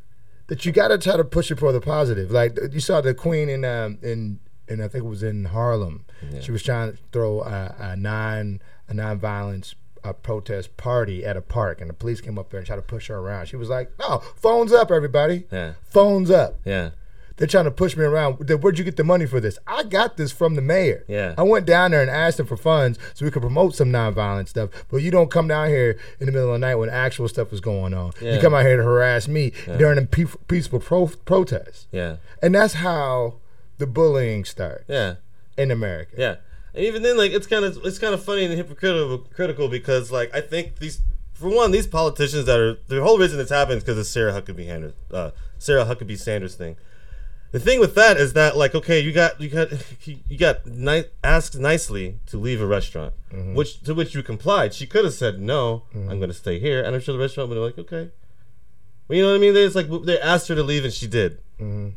that you got to try to push it for the positive. Like you saw the Queen in um, in and I think it was in Harlem. She was trying to throw a, a non a non-violence uh, protest party at a park, and the police came up there and tried to push her around. She was like, "No, phones up, everybody. Yeah. Phones up." Yeah. They're trying to push me around. Where'd you get the money for this? I got this from the mayor. Yeah. I went down there and asked him for funds so we could promote some nonviolent stuff. But you don't come down here in the middle of the night when actual stuff is going on. Yeah. You come out here to harass me during a pe- peaceful pro- protest. Yeah. And that's how the bullying starts Yeah. in America. Yeah, and even then, like it's kind of it's kind of funny and hypocritical critical because like I think these for one these politicians that are the whole reason this happened because of Sarah Huckabee Sanders, uh, Sarah Huckabee Sanders thing. The thing with that is that like okay you got you got <laughs> you got ni- asked nicely to leave a restaurant, mm-hmm. which to which you complied. She could have said no, mm-hmm. I'm going to stay here, and I'm sure the restaurant would have like okay. Well, you know what I mean? They, it's like they asked her to leave and she did. Mm-hmm.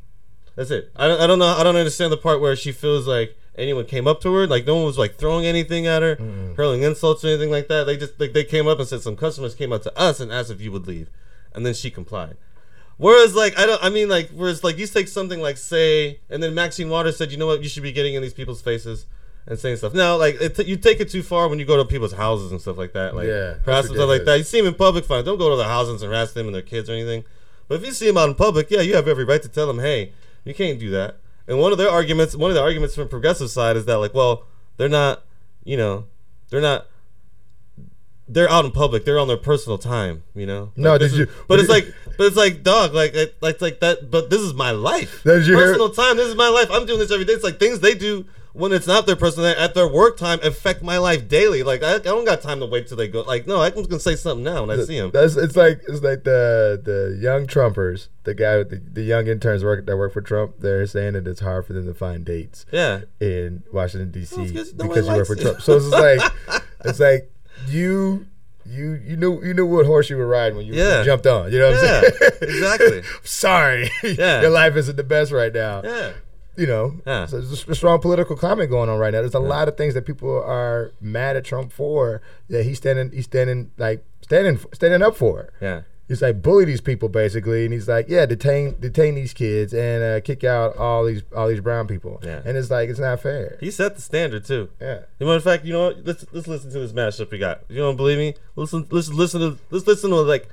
That's it. I don't, I don't know. I don't understand the part where she feels like anyone came up to her. Like no one was like throwing anything at her, hurling insults or anything like that. They just like they came up and said some customers came up to us and asked if you would leave, and then she complied. Whereas like I don't I mean like whereas like you take something like say and then Maxine Waters said you know what you should be getting in these people's faces and saying stuff. Now like it you take it too far when you go to people's houses and stuff like that. Like Yeah, harass them stuff like that. You see them in public, fine. Don't go to their houses and harass them and their kids or anything. But if you see them out in public, yeah, you have every right to tell them, hey, you can't do that. And one of their arguments, one of the arguments from progressive side is that like, well, they're not, you know, they're not. They're out in public. They're on their personal time, you know. No, Like, did is- you- But it's like, but it's like, dog, like, like, like, that. But this is my life. Did you hear- personal time. This is my life. I'm doing this every day. It's like things they do when it's not their personal at their work time affect my life daily. Like I, I don't got time to wait till they go. Like no, I'm just gonna say something now when I see them. That's it's like it's like the the young Trumpers, the guy with the, the young interns work that work for Trump. They're saying that it's hard for them to find dates Yeah. in Washington D.C. Well, it's 'cause nobody because you work for you. Trump. So it's like <laughs> it's like you you you knew you knew what horse you were riding when you Yeah. jumped on. You know what Yeah, I'm saying? <laughs> exactly. Sorry, Yeah. <laughs> your life isn't the best right now. Yeah. You know, so there's a strong political climate going on right now. There's a lot of things that people are mad at Trump for that he's standing, he's standing like standing, standing up for. Yeah. He's like bully these people basically, and he's like, yeah, detain, detain these kids and uh, kick out all these, all these brown people. Yeah. And it's like it's not fair. He set the standard too. Yeah. You know, in fact, you know what? Let's let's listen to this mashup we got. You don't believe me? Listen, listen, listen to let's listen to like,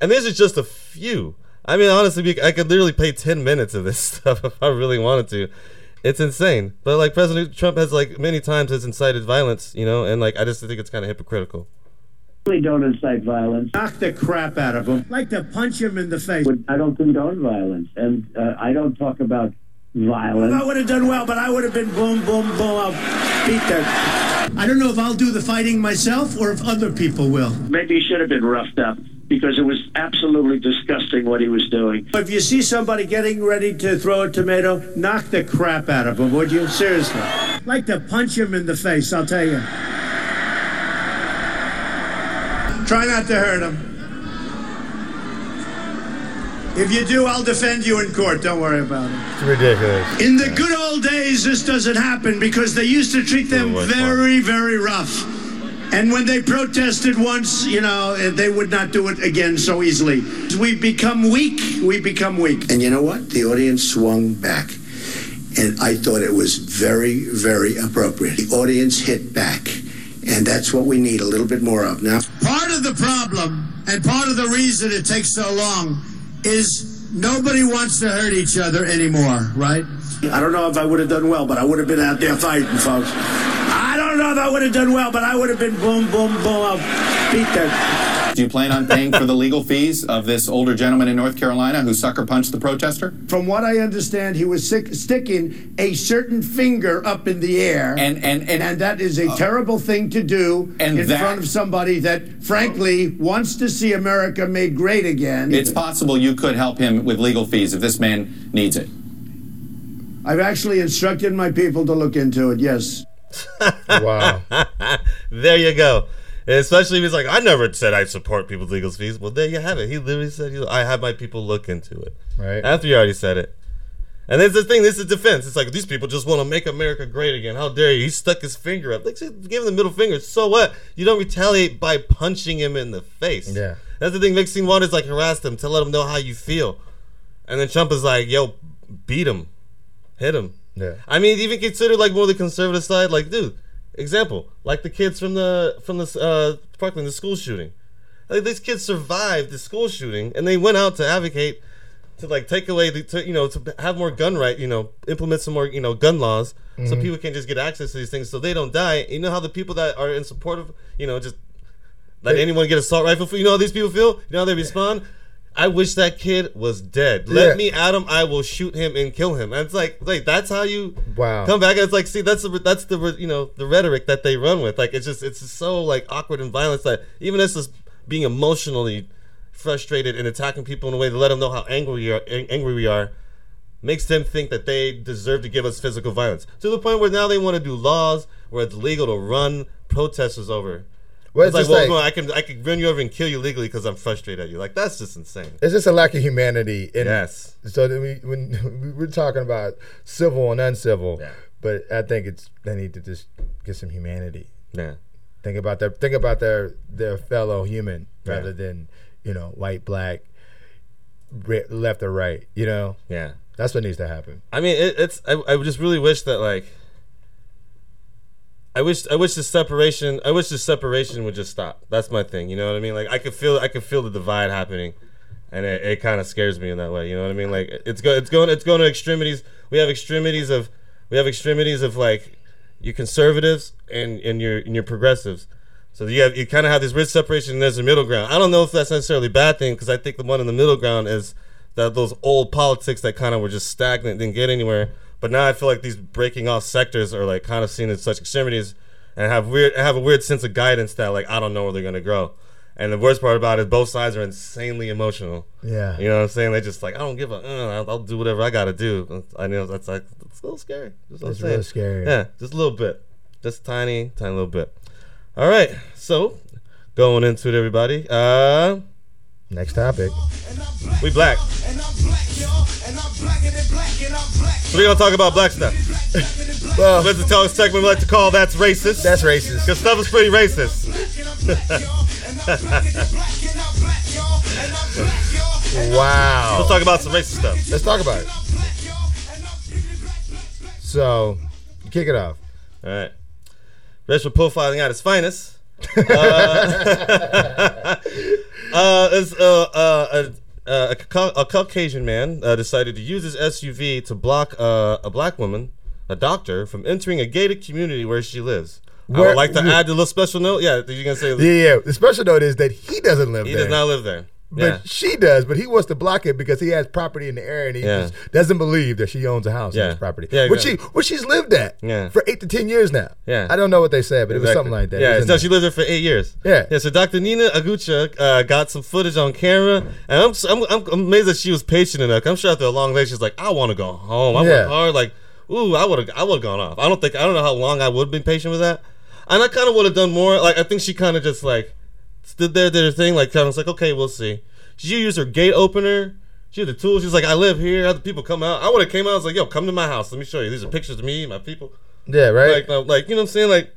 and this is just a few. I mean, honestly, I could literally play ten minutes of this <laughs> stuff if I really wanted to. It's insane. But like President Trump has like many times has incited violence, you know, and like I just think it's kind of hypocritical. really don't incite violence. knock the crap out of him. Like to punch him in the face. I don't condone violence, and uh, I don't talk about violence. I would have done well, but I would have been boom, boom, boom. I'll beat that. I don't know if I'll do the fighting myself or if other people will. Maybe he should have been roughed up because it was absolutely disgusting what he was doing. If you see somebody getting ready to throw a tomato, knock the crap out of him, would you? Seriously. Like to punch him in the face, I'll tell you. Try not to hurt him. If you do, I'll defend you in court. Don't worry about it. It's ridiculous. In the good old days, this doesn't happen because they used to treat them very, very rough. And when they protested once, you know, eh, they would not do it again so easily. We've become weak. We've become weak. And you know what? The audience swung back. And I thought it was very, very appropriate. The audience hit back. And that's what we need a little bit more of. Now, Part of the problem and part of the reason it takes so long is nobody wants to hurt each other anymore, right? I don't know if I would have done well, but I would have been out there fighting, folks. I don't know if I would have done well, but I would have been boom, boom, boom. I'll beat that. Do you plan on paying for the legal fees of this older gentleman in North Carolina who sucker punched the protester? From what I understand, he was sick, sticking a certain finger up in the air. And and and, And that is a uh, terrible thing to do in that- front of somebody that, frankly, wants to see America made great again. it's possible you could help him with legal fees if this man needs it. I've actually instructed my people to look into it, yes. Wow. <laughs> there you go. Especially if he's like, I never said I support people's legal fees. Well, there you have it. He literally said, I have my people look into it. Right. After you already said it. And there's the thing, this is defense. It's like, these people just want to make America great again. How dare you? He stuck his finger up. Like, give him the middle finger. So what? You don't retaliate by punching him in the face. Yeah. That's the thing. Maxine Waters like harass him to let him know how you feel. And then Trump is like, yo, beat him. Hit him. Yeah. I mean, even consider like more the conservative side. Like, dude, example, like the kids from the from the uh, Parkland, the school shooting. Like these kids survived the school shooting, and they went out to advocate to like take away the to, you know to have more gun right, you know, implement some more you know gun laws so people can just get access to these things so they don't die. You know how the people that are in support of you know just let anyone get assault rifle. You know how these people feel. You know how they respond. I wish that kid was dead. Let Yeah. me at him. I will shoot him and kill him. And it's like, like that's how you Wow. come back. And it's like, see, that's the that's the you know the rhetoric that they run with. Like it's just it's just so like awkward and violent that even us as being emotionally frustrated and attacking people in a way to let them know how angry we are, angry we are, makes them think that they deserve to give us physical violence to the point where now they want to do laws where it's legal to run protesters over. Well, it's it's like, well, like- I can I can run you over and kill you legally because I'm frustrated at you. Like that's just insane. It's just a lack of humanity. In, Yes. So we when <laughs> we- we're talking about civil and uncivil, Yeah. but I think it's they need to just get some humanity. Yeah. Think about their think about their their fellow human Yeah. rather than you know white, black, left or right. You know, Yeah. that's what needs to happen. I mean, it, it's. I, I just really wish that like. I wish. I wish the separation. I wish the separation would just stop. That's my thing. You know what I mean? Like I could feel. I could feel the divide happening, and it, it kind of scares me in that way. You know what I mean? Like it's go. It's going. It's going to extremities. We have extremities of. We have extremities of like, your conservatives and and your and your progressives. So you have you kind of have this rich separation and there's a middle ground. I don't know if that's necessarily a bad thing because I think the one in the middle ground is that those old politics that kind of were just stagnant, didn't get anywhere. But now I feel like these breaking off sectors are like kind of seen in such extremities and have weird have a weird sense of guidance that like I don't know where they're gonna grow. And the worst part about it, both sides are insanely emotional. Yeah. You know what I'm saying? They just like I don't give a. Uh, I'll, I'll do whatever I gotta do. I know that's like it's a little scary. Just It's saying. real scary. Yeah, just a little bit, just tiny, tiny little bit. All right, so going into it, everybody. Uh, Next topic. we black. So we're gonna talk about black stuff. <laughs> Well, Let's tell us segment we like to call that's racist. that's racist. Because stuff is pretty racist. <laughs> Wow. Let's talk about some racist stuff. Let's talk about it. So, kick it off. All right. Racial profiling at its finest. <laughs> uh, uh, is, uh, uh, a, a, Cau- a Caucasian man uh, decided to use his SUV to block uh, a black woman, a doctor, from entering a gated community where she lives. I would like to add a little special note. Yeah, you're gonna say Yeah, yeah. The special note is that he doesn't live he there. He does not live there. But Yeah. she does, but he wants to block it because he has property in the area and he Yeah. just doesn't believe that she owns a house Yeah. on his property. Yeah, which she exactly. which she's lived at Yeah. for eight to ten years now. Yeah. I don't know what they said, but it was something like that. Yeah, so she lived there for eight years. Yeah. Yeah. So Dr. Nina Agucha uh, got some footage on camera, and I'm, I'm I'm amazed that she was patient enough. I'm sure after a long day, she's like, I want to go home. I Yeah. worked hard. Like, ooh, I would have I would have gone off. I don't think I don't know how long I would have been patient with that, and I kind of would have done more. Like, I think she kind of just like stood there, did her thing. Like, kind of was like, okay, we'll see. She used her gate opener. She had the tools. She's like, I live here. Other people come out. I would have came out. I was like, yo, come to my house. Let me show you. These are pictures of me, my people. yeah, right. Like, like you know what I'm saying? Like,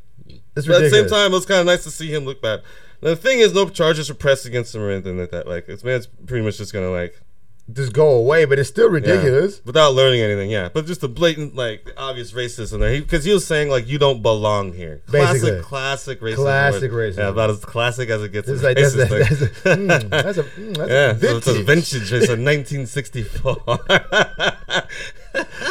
It's but at the same time, it was kind of nice to see him look bad. Now, the thing is, no charges were pressed against him or anything like that. Like, this man's pretty much just gonna like just go away, but it's still yeah, ridiculous. without learning anything. Yeah, but just the blatant, like, obvious racism there. Because he, was saying like, you don't belong here. Basically. classic, classic racism. Classic word. racism. Yeah, about as classic as it gets. It's like that's, that's, like- <laughs> that's, a, mm, that's a mm, that's yeah, a so it's a vintage. vintage. It's a 1964.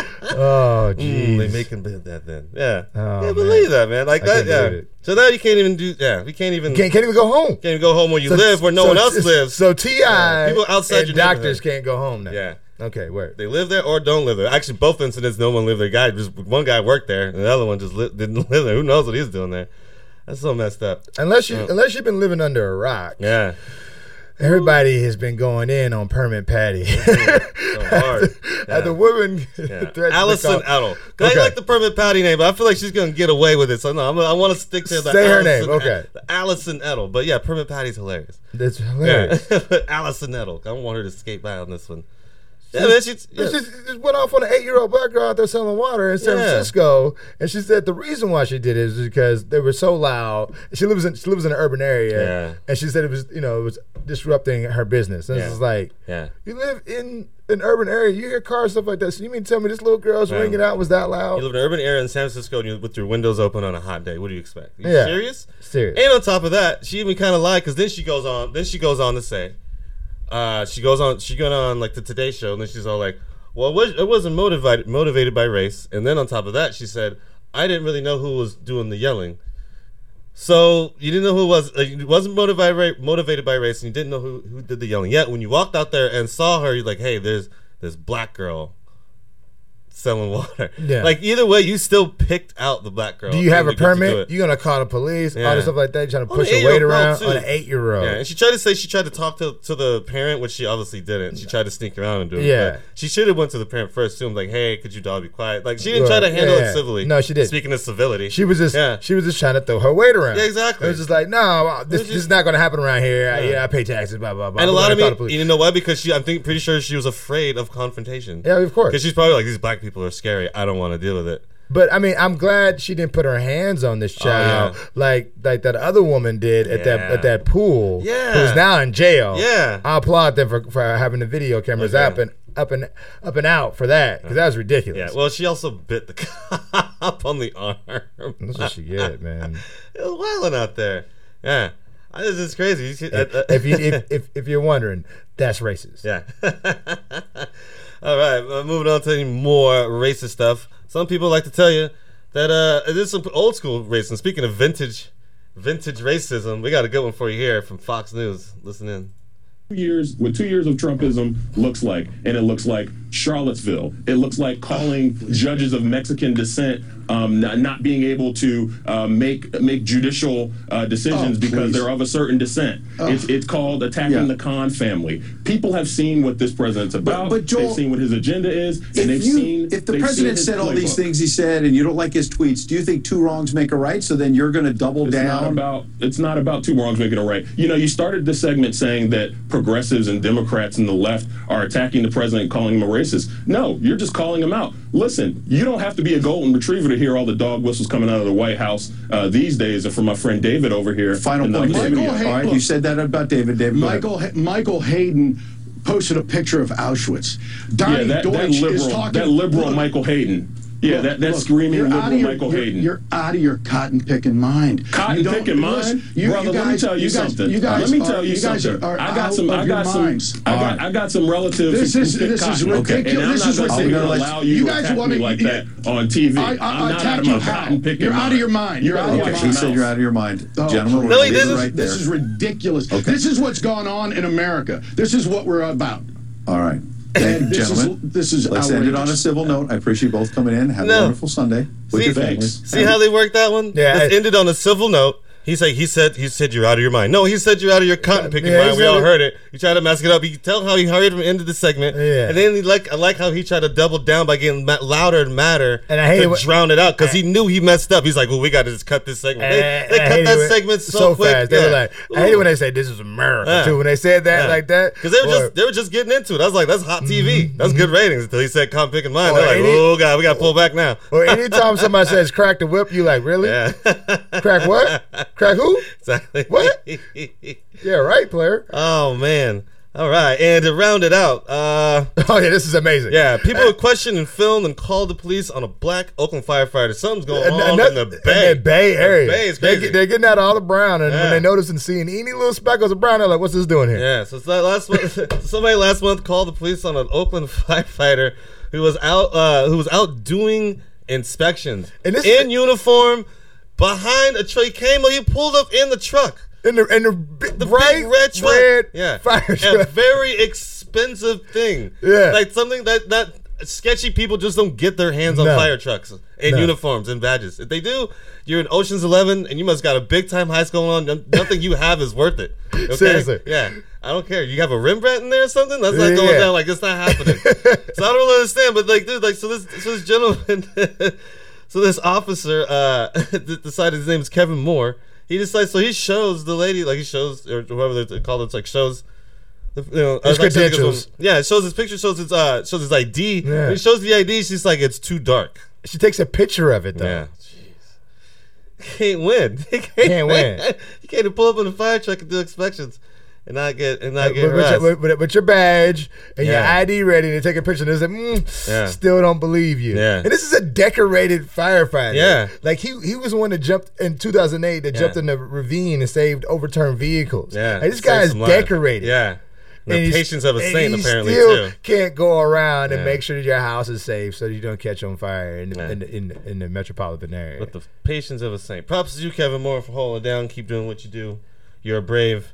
<laughs> Oh, Mm, they jeez. making that then. Yeah, Oh, yeah, believe that, man. Like I that. Yeah. So now you can't even do. Yeah, we can't even. can't, can't even go home. Can't even go home where you So- live, where no so- one else lives. So Ti Yeah, people outside and your doctors can't go home now. Yeah. Okay, where? They live there or don't live there. Actually, both incidents, no one lived there. Guy, just one guy worked there, and the other one just li- didn't <laughs> live there. Who knows what he's doing there? That's so messed up. Unless you Yeah. unless you've been living under a rock, Yeah, everybody has been going in on permit patty. so <laughs> hard. At the Yeah. woman Yeah. <laughs> Alison Ettel. I like the permit patty name, but I feel like she's gonna get away with it. So no, I'm, I want to stick to the Say her name, okay. Alison Ettel. But yeah, permit patty's hilarious. That's hilarious. Yeah, <laughs> Alison Ettel. I don't want her to skate by on this one. Yeah, yeah. She just, went off on an eight-year-old black girl out there selling water in San Yeah. Francisco, and she said the reason why she did it is because they were so loud. She lives in she lives in an urban area, Yeah. and she said it was you know it was disrupting her business. And Yeah. it's like yeah. you live in an urban area, you hear cars stuff like that. So you mean to tell me this little girl's ringing out was that loud? You live in an urban area in San Francisco and you, with your windows open on a hot day. What do you expect? you Yeah. serious? Serious. And on top of that, she even kind of lied because then she goes on. Then she goes on to say, uh, she goes on. She got on like the Today Show, and then she's all like, "Well, it, was, it wasn't motivated motivated by race." And then on top of that, she said, "I didn't really know who was doing the yelling." So you didn't know who was. It wasn't motivated motivated by race, and you didn't know who, who did the yelling. Yet when you walked out there and saw her, you're like, "Hey, there's this black girl selling water. Yeah. Like either way, you still picked out the black girl. Do you have a permit? You're gonna call the police, all Yeah. this stuff like that. You're trying to push your weight around too. on an eight year old. Yeah, and she tried to say she tried to talk to, to the parent, which she obviously didn't. She tried to sneak around and do it. Yeah. she should have went to the parent first too. and like, hey, could you dog be quiet? Like she didn't try to handle Yeah. it civilly. No, she didn't. Speaking of civility, She was just Yeah. she was just trying to throw her weight around. Yeah, exactly. It was just like, no, this, this is not going to happen around here. I, Yeah. I pay taxes, blah blah blah. and a lot of me, you know why? Because she, I'm think, pretty sure she was afraid of confrontation. Yeah, of course. Because she's probably like, these black people are scary. I don't want to deal with it. But I mean, I'm glad she didn't put her hands on this child Oh, yeah. like like that other woman did at that at that pool. Yeah. who's now in jail. Yeah. I applaud them for, for having the video cameras Okay. up and up and up and out for that because that was ridiculous. Yeah. Well, she also bit the <laughs> cop on the arm. That's what she get, man. <laughs> It was wilding out there. Yeah. This is crazy. See- uh, uh, if you if, <laughs> if if you're wondering, that's racist. Yeah. All right, uh, moving on to more racist stuff. Some people like to tell you that uh, this is some old school racism. Speaking of vintage, vintage racism, we got a good one for you here from Fox News. Listen in. Years what two years of Trumpism looks like, and it looks like Charlottesville. It looks like calling judges of Mexican descent um, not, not being able to uh, make make judicial uh, decisions Oh, because they're of a certain descent. Oh. It's it's called attacking Yeah. the Khan family. People have seen what this president's about. but Joel- they've seen what his agenda is, and If, they've you, seen if the president said all these things he said and you don't like his tweets, do you think two wrongs make a right? So then you're going to double It's down? not about it's not about two wrongs making a right. You know, you started this segment saying that progressives and Democrats and the left are attacking the president, calling him a racist. No, you're just calling him out. Listen, you don't have to be a golden retriever to hear all the dog whistles coming out of the White House uh, these days. And from my friend David over here. Final point, other David. studio. All right, you said that about David. David, go ahead. Michael Michael Hayden posted a picture of Auschwitz. Donnie yeah, that, that liberal, is talking. that liberal Look, Michael Hayden. Yeah, that, that look, screaming you're liberal out of your- Michael you're- Hayden. You're out of your cotton picking mind. Cotton picking mind, you- brother. you let me tell you, you guys- something. You guys let me are- tell you, you something. Are, are I got out some. of I got some. minds. I got. I got some relatives. This who is- pick this is cotton, okay? ridiculous. And I'm This not is gonna sit here and ridiculous. allow you, You to guys attack wanna- me like that on TV. I- I- I'm not attack out of my cotton picking You're out of your mind. You're out of your mind. he said you're out of your mind. Oh, Gentlemen, please. this, is, this there. is ridiculous. This is what's gone on in America. This is what we're about. All right. Thank you, And this is- gentlemen. this is Let's end it on a outrageous. civil note. I appreciate you both coming in. Have a wonderful Sunday with See, your families. see how they worked that one? Yeah, This I- ended on a civil note. He's like, he said, he said you're out of your mind. No, he said you're out of your cotton picking Yeah, mind. We all it. heard it. You tried to mask it up. You tell how he hurried from end the segment. Yeah. And then he like, I like how he tried to double down by getting louder and madder And I hate to what- drown it out because he knew he messed up. He's like, well, we got to just cut this segment. They, they cut that it segment so, quick. fast. They yeah. were like, I hate it when they say this is America Yeah. too. When they said that like that, Because they were boy, just they were just getting into it. I was like, that's hot TV. Mm-hmm. That's good ratings until he said cotton picking and mine." Or They're like, any- oh god, we got to pull back now. or anytime somebody says crack the whip, you like really <laughs> crack what? Crack who? exactly. What? Yeah, right, player. oh man. All right, and to round it out, uh, <laughs> Oh yeah, this is amazing. yeah, people have questioned and filmed and called the police on a black Oakland firefighter. Something's going And- on and in the Bay. in the Bay area. Bay is they, are getting out all the brown, and Yeah. when they notice and seeing any little speckles of brown, they're like, "What's this doing here?" Yeah, so last month, <laughs> somebody last month called the police on an Oakland <laughs> firefighter who was out uh, who was out doing inspections And this- in uniform behind a truck. He came, he pulled up in the truck. In the in the, bi- The bright big red truck. red yeah. <laughs> fire truck. A very expensive thing. Yeah. Like something that that sketchy people just don't get their hands on No. fire trucks and No. uniforms and badges. If they do, you're in Ocean's Eleven and you must got a big time high school on. Nothing you have is worth it. <laughs> Okay? Seriously. Yeah. I don't care. You have a Rembrandt in there or something? That's not Yeah, going down. Like it's not happening. <laughs> so I don't understand. But like, dude, like, so this, so this gentleman, so this officer, uh, <laughs> decided his name is Kevin Moore. He decides, so he shows the lady, like he shows or whoever they call it, it's like shows. You know, His like credentials. Yeah, it shows his picture, shows his uh, shows his ID. Yeah. He shows the ID, she's like, it's too dark. She takes a picture of it though. Yeah. Can't win. <laughs> He can't, Can't win. <laughs> You can't even pull up in a fire truck and do inspections and not get and not But, get but, harassed. your, but, but your badge and your ID ready to take a picture. And it's like, mm, Yeah. still don't believe you. Yeah. And this is a decorated firefighter. Yeah. Like he he was the one that jumped in 2008 that Yeah. jumped in the ravine and saved overturned vehicles. Yeah, Like, this guy is decorated. Yeah, the And he's- patience of a saint apparently still too. Can't go around and make sure your house is safe so you don't catch on fire in the, Yeah. in, the, in, the, in the metropolitan area. But the patience of a saint. Props to you, Kevin Moore, for holding down. Keep doing what you do. You're a brave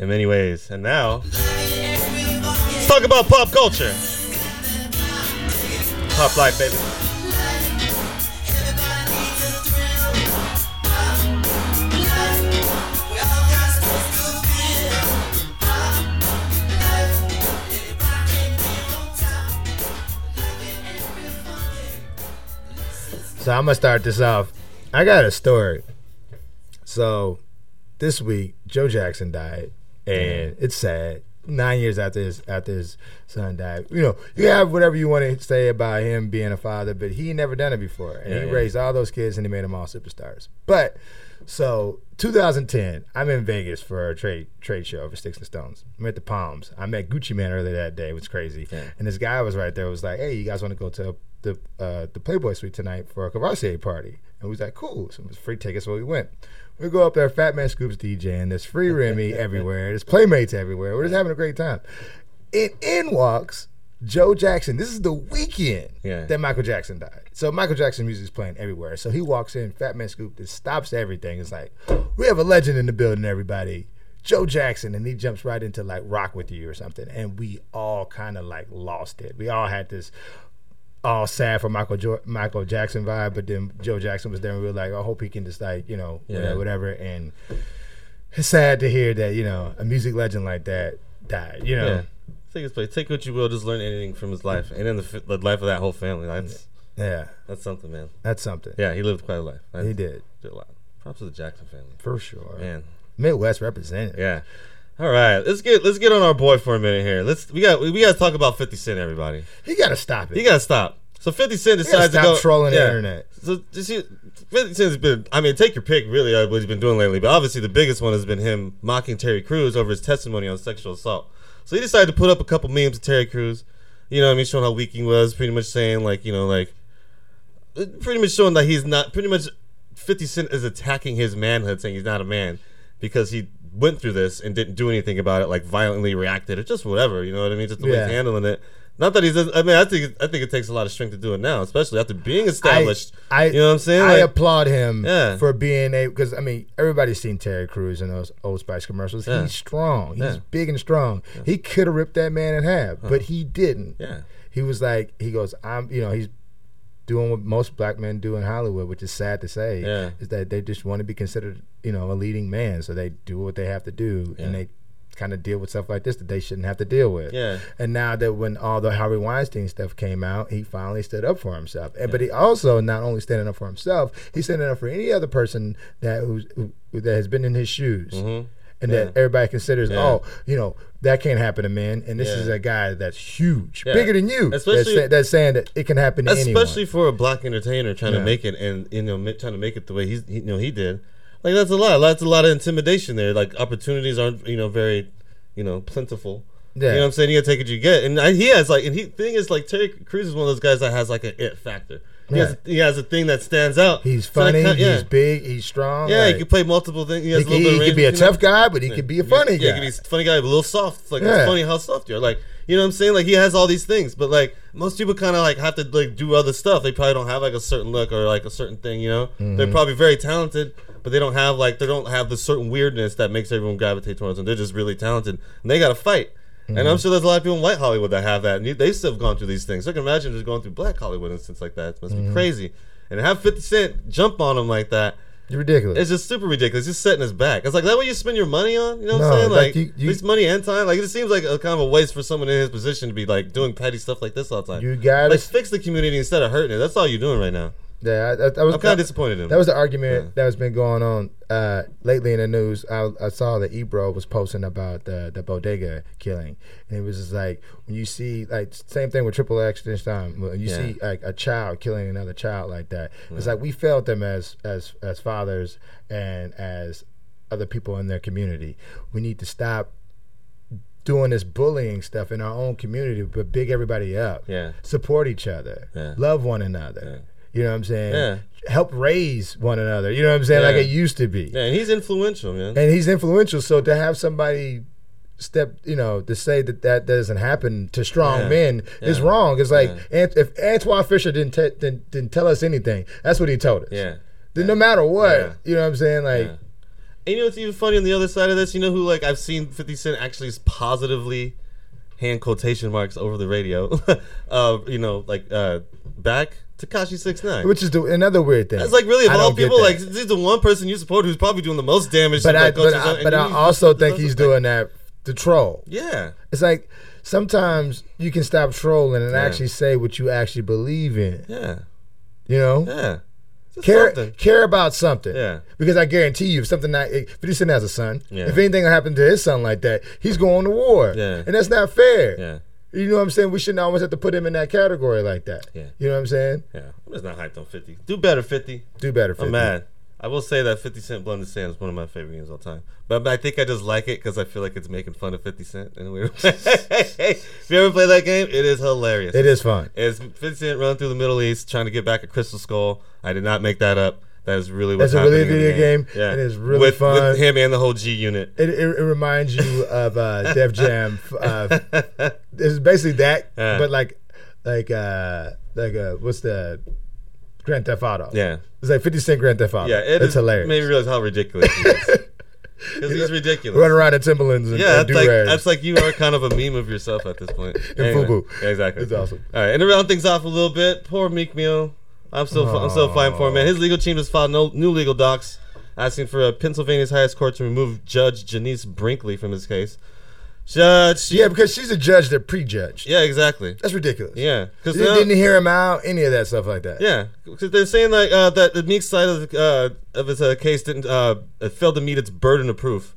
in many ways. And now, let's talk about pop culture. Pop life, baby. So I'm gonna start this off. I got a story. So this week, Joe Jackson died, and it's sad. Nine years after his after his son died, you know, you have whatever you want to say about him being a father, but he never done it before, and Yeah, he yeah. raised all those kids and he made them all superstars. But so 2010, I'm in Vegas for a trade trade show for Sticks and Stones. I'm at the Palms. I met Gucci Mane earlier that day. It was crazy. And this guy was right there. Was like, "Hey, you guys want to go to the uh, the Playboy Suite tonight for a Courvoisier party?" And we was like, "Cool." So it was free tickets, so we went. We go up there. Fat Man Scoops DJ, and There's free Remy <laughs> everywhere. There's Playmates everywhere. We're just having a great time. And in walks Joe Jackson. This is the weekend Yeah. that Michael Jackson died. So Michael Jackson music is playing everywhere. So he walks in, Fat Man Scoop, just stops everything. It's like, we have a legend in the building, everybody. Joe Jackson, and he jumps right into like Rock with You or something. And we all kind of like lost it. We all had this all sad for Michael jo- Michael Jackson vibe, but then Joe Jackson was there and we were like, I hope he can just like, you know, Yeah. whatever, whatever. And it's sad to hear that, you know, a music legend like that died, you know. Yeah. Take his place. Take what you will. Just learn anything from his life, and then the, f- the life of that whole family. That's Yeah. that's something, man. That's something. Yeah, he lived quite a life. He did. Did a lot. Props to the Jackson family. For sure. Man. Midwest represented. Yeah. All right, let's get let's get on our boy for a minute here. Let's we got we got to talk about Fifty Cent, everybody. He got to stop it. He got to stop. So Fifty Cent decides to stop go trolling the internet. So Fifty Cent's been. I mean, take your pick, really, of what he's been doing lately. But obviously, the biggest one has been him mocking Terry Crews over his testimony on sexual assault. So he decided to put up a couple memes of Terry Crews. You know, what I mean, showing how weak he was, pretty much saying like, you know, like, uh, pretty much showing that he's not. Pretty much, Fifty Cent is attacking his manhood, saying he's not a man because he went through this and didn't do anything about it, like violently reacted or just whatever. You know what I mean? Just the way Yeah. he's handling it. Not that he's. I mean, I think I think it takes a lot of strength to do it now, especially after being established. I, you know what I'm saying? I Like- applaud him Yeah. for being a because I mean everybody's seen Terry Crews in those Old Spice commercials. Yeah. He's strong. He's big and strong. He could have ripped that man in half, but uh-huh. he didn't. Yeah. He was like he goes, I'm you know he's doing what most black men do in Hollywood, which is sad to say. Yeah. Is that they just want to be considered you know a leading man, so they do what they have to do, and they kind of deal with stuff like this that they shouldn't have to deal with. Yeah. And now that when all the Harvey Weinstein stuff came out, he finally stood up for himself. And but he also not only standing up for himself, he's standing up for any other person that who's, who that has been in his shoes. And Mm-hmm. Yeah. that everybody considers, Yeah. oh, you know, that can't happen to men. And this Yeah. is a guy that's huge, Yeah. bigger than you. Especially- that's, that's saying that it can happen to especially anyone. for a black entertainer trying Yeah. to make it and you know trying to make it the way he's he, you know he did like that's a lot that's a lot of intimidation there like opportunities aren't you know very you know plentiful Yeah. you know what I'm saying you gotta take what you get and I, he has like and he thing is like Terry Crews is one of those guys that has like an it factor he, has, Yeah. he has a thing that stands out He's funny. yeah. He's big. He's strong. yeah, like- he can play multiple things. He, has He a little can- bit of he can be a you know? tough guy, but he can be a funny yeah, guy. he can be a funny guy, but a little soft. Like Yeah. it's funny how soft you are. Like you know what I'm saying? Like he has all these things, but like most people kind of like have to like do other stuff. They probably don't have like a certain look or like a certain thing. You know, they're Mhm. probably very talented, but they don't have like they don't have the certain weirdness that makes everyone gravitate towards them. They're just really talented, and they got to fight. And I'm Mhm. sure there's a lot of people in white Hollywood that have that, and they still have gone through these things. So I can imagine just going through black Hollywood and things like that. It must be Mhm. crazy. And to have 50 Cent jump on him like that. It's ridiculous. It's just super ridiculous. Just setting his back. It's like that. What you spend your money on? You know what No, I'm saying? like, Like, you- at you- least money and time. Like it just seems like a kind of a waste for someone in his position to be like doing petty stuff like this all the time. You gotta- like fix the community instead of hurting it. That's all you're doing right now. Yeah, I, I, I was I'm kinda disappointed in him. That was the argument that has been going on uh, lately in the news. I, I saw that Ebro was posting about the the bodega killing, and it was just like when you see like same thing with Triple X this time. When you Yeah. see like a child killing another child like that, it's like we failed them as as as fathers and as other people in their community. We need to stop doing this bullying stuff in our own community, but big everybody up. Yeah. Support each other. Yeah. Love one another. You know what I'm saying? Yeah. Help raise one another. You know what I'm saying? Yeah. Like it used to be. Yeah, and he's influential, man. And he's influential. So to have somebody step, you know, to say that that doesn't happen to strong Yeah. men is wrong. It's like Yeah. Ant- if Antwone Fisher didn't, te- didn't didn't tell us anything, that's what he told us. Yeah. Then no matter what, Yeah. you know what I'm saying? Like Yeah. And you know what's even funny on the other side of this? You know who like I've seen 50 Cent actually is positively hand quotation marks over the radio. <laughs> uh, you know, like uh, back Tekashi Six Nine. Which is the, another weird thing. It's like really of I all people, like he's the one person you support who's probably doing the most damage. but to I, but I, but I also think he's doing that to troll. Yeah. It's like sometimes you can stop trolling and Yeah. actually say what you actually believe in. Yeah. You know? Yeah. Just Care something. care about something. Yeah. Because I guarantee you, if something like if Cent has a son, Yeah. if anything happened to his son like that, he's going to war. Yeah. And that's not fair. Yeah. You know what I'm saying? We shouldn't always have to put him in that category like that. Yeah. You know what I'm saying? Yeah, I'm just not hyped on 50. Do better, 50. Do better, 50. I'm mad. I will say that 50 Cent Blood on the Sand is one of my favorite games of all time. But, I think I just like it because I feel like it's making fun of 50 Cent in a weird way. <laughs> if you ever play that game, it is hilarious. It is fun. It's 50 Cent running through the Middle East trying to get back a Crystal Skull. I did not make that up. That is really what's That's a really happening in the video game. Yeah. It is really with, fun. With him and the whole G unit. It, it, it reminds you of uh, Def Jam. Uh, <laughs> it's basically that, Yeah. but like, like, uh, like, uh, what's the Grand Theft Auto? Yeah. it's like Fifty Cent Grand Theft Auto. Yeah, it it's hilarious. made me realize how ridiculous he is. <laughs> Because he's ridiculous. Run around in Timberlands and, yeah, and that's like, that's like you are kind of a meme of yourself at this point. <laughs> And FUBU. Yeah, exactly. It's awesome. All right, and to round things off a little bit, poor Meek Mill. I'm still, I'm still fine for him, man. His legal team has filed no, new legal docs asking for uh, Pennsylvania's highest court to remove Judge Genece Brinkley from his case. Judge, yeah, because she's a judge that prejudged. yeah, exactly. That's ridiculous. Yeah, because They didn't hear him out, any of that stuff like that. Yeah, because they're saying like uh, that the Meek side of the, uh, of his uh, case didn't uh, it failed to meet its burden of proof.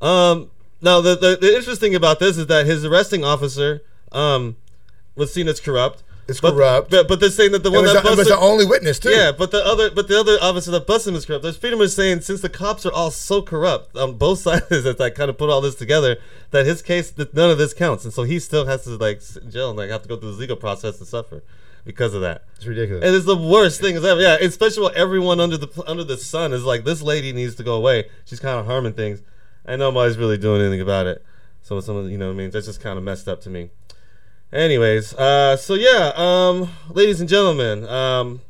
Um, now the, the the interesting about this is that his arresting officer um, was seen as corrupt. It's but, corrupt. but but they're saying that the one that was the only witness, too. Yeah, but the other but the other officer that busted him is corrupt. There's freedom of saying since the cops are all so corrupt on both <laughs> sides that like kind of put all this together that his case that none of this counts, and so he still has to like sit in jail and like have to go through the legal process and suffer because of that. It's ridiculous. And it's the worst thing ever. Yeah, especially when everyone under the under the sun is like, this lady needs to go away. She's kind of harming things, and nobody's really doing anything about it. So some of you know, what I mean, that's just kind of messed up to me. Anyways, uh, so yeah, um, ladies and gentlemen, um,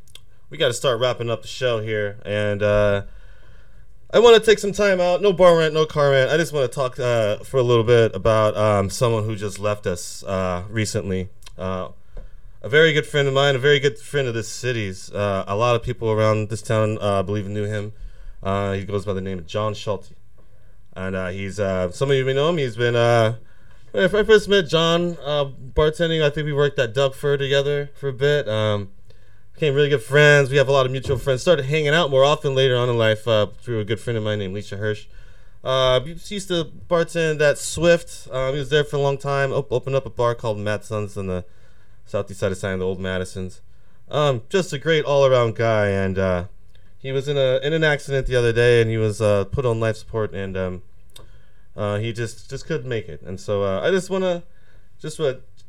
we got to start wrapping up the show here, and uh, I want to take some time out. No bar rent, no car rent. I just want to talk uh, for a little bit about um, someone who just left us uh, recently. Uh, a very good friend of mine, a very good friend of this city's. Uh, a lot of people around this town, uh, I believe, knew him. Uh, he goes by the name of John Schulte, and uh, he's uh, some of you may know him. He's been uh, when I first met John uh, bartending. I think we worked at Doug Fir together for a bit. Um, became really good friends. We have a lot of mutual friends. Started hanging out more often later on in life uh, through a good friend of mine named Lisa Hirsch. Uh, he used to bartend at Swift. Um, he was there for a long time. Op- opened up a bar called Matt Sons on the southeast side of San, the old Madisons. Um, just a great all-around guy, and uh, he was in a in an accident the other day, and he was uh, put on life support, and um, uh, he just just couldn't make it. And so uh, I just want to just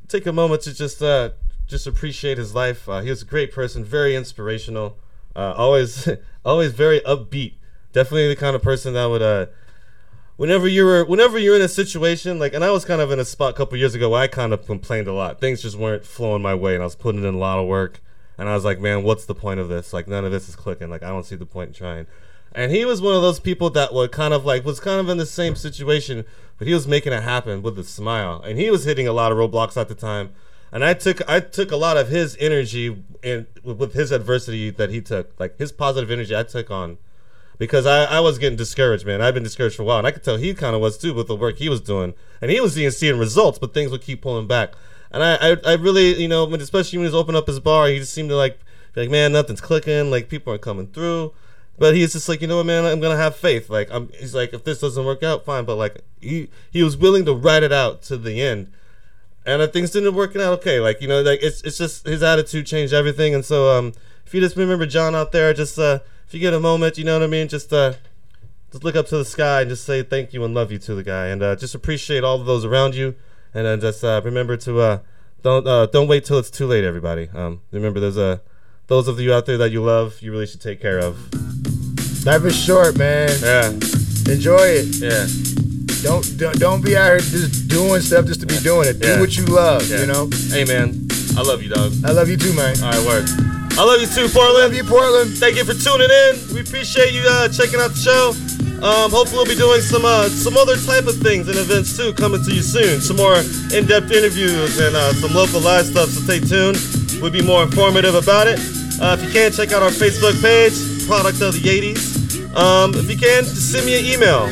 take a moment to just uh, just appreciate his life. Uh, he was a great person, very inspirational, uh, always <laughs> always very upbeat. Definitely the kind of person that would uh, whenever you were whenever you're in a situation like and I was kind of in a spot a couple years ago where I kind of complained a lot. Things just weren't flowing my way and I was putting in a lot of work and I was like, man, what's the point of this? Like none of this is clicking. Like I don't see the point in trying. And he was one of those people that would kind of like was kind of in the same situation, but he was making it happen with a smile. And he was hitting a lot of roadblocks at the time. And I took I took a lot of his energy and with his adversity that he took, like his positive energy I took on because I, I was getting discouraged, man. I've been discouraged for a while, and I could tell he kind of was too with the work he was doing, and he was seeing seeing results, but things would keep pulling back. And I, I, I really, you know, especially when he was opening up his bar, he just seemed to like like, man, nothing's clicking, like people aren't coming through. But he's just like, you know what, man, I'm gonna have faith. Like, I'm, he's like, if this doesn't work out, fine. But like, he he was willing to ride it out to the end and uh, things didn't work out okay. Like you know, like it's it's just his attitude changed everything. And so, um, if you just remember John out there, just uh, if you get a moment, you know what I mean, just uh, just look up to the sky and just say thank you and love you to the guy, and uh, just appreciate all of those around you, and then just uh, remember to uh, don't uh, don't wait till it's too late, everybody. Um, remember, there's a those of you out there that you love, you really should take care of. Life is short, man. Yeah. Enjoy it. Yeah. Don't don't, don't be out here just doing stuff just to be doing it. Do Yeah. what you love. Yeah. You know. Hey, man, I love you, dog. I love you too, man. All right, word. I love you too, Portland. Love you, Portland. Thank you for tuning in. We appreciate you uh, checking out the show. Um, hopefully, we'll be doing some uh, some other type of things and events too coming to you soon. Some more in-depth interviews and uh, some local live stuff. So stay tuned. We'll be more informative about it. Uh, if you can, check out our Facebook page, Product of the 80s. Um, if you can, just send me an email,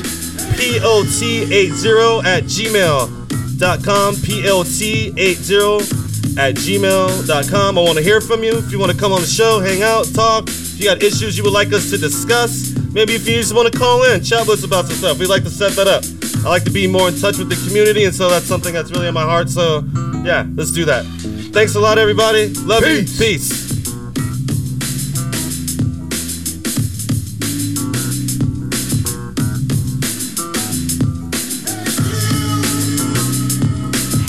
pot80 at gmail.com, pot80 at gmail.com. I want to hear from you. If you want to come on the show, hang out, talk. If you got issues you would like us to discuss, maybe if you just want to call in, chat with us about some stuff. We'd like to set that up. I like to be more in touch with the community, and so that's something that's really in my heart. So, yeah, let's do that. Thanks a lot, everybody. Love Peace. you. Peace.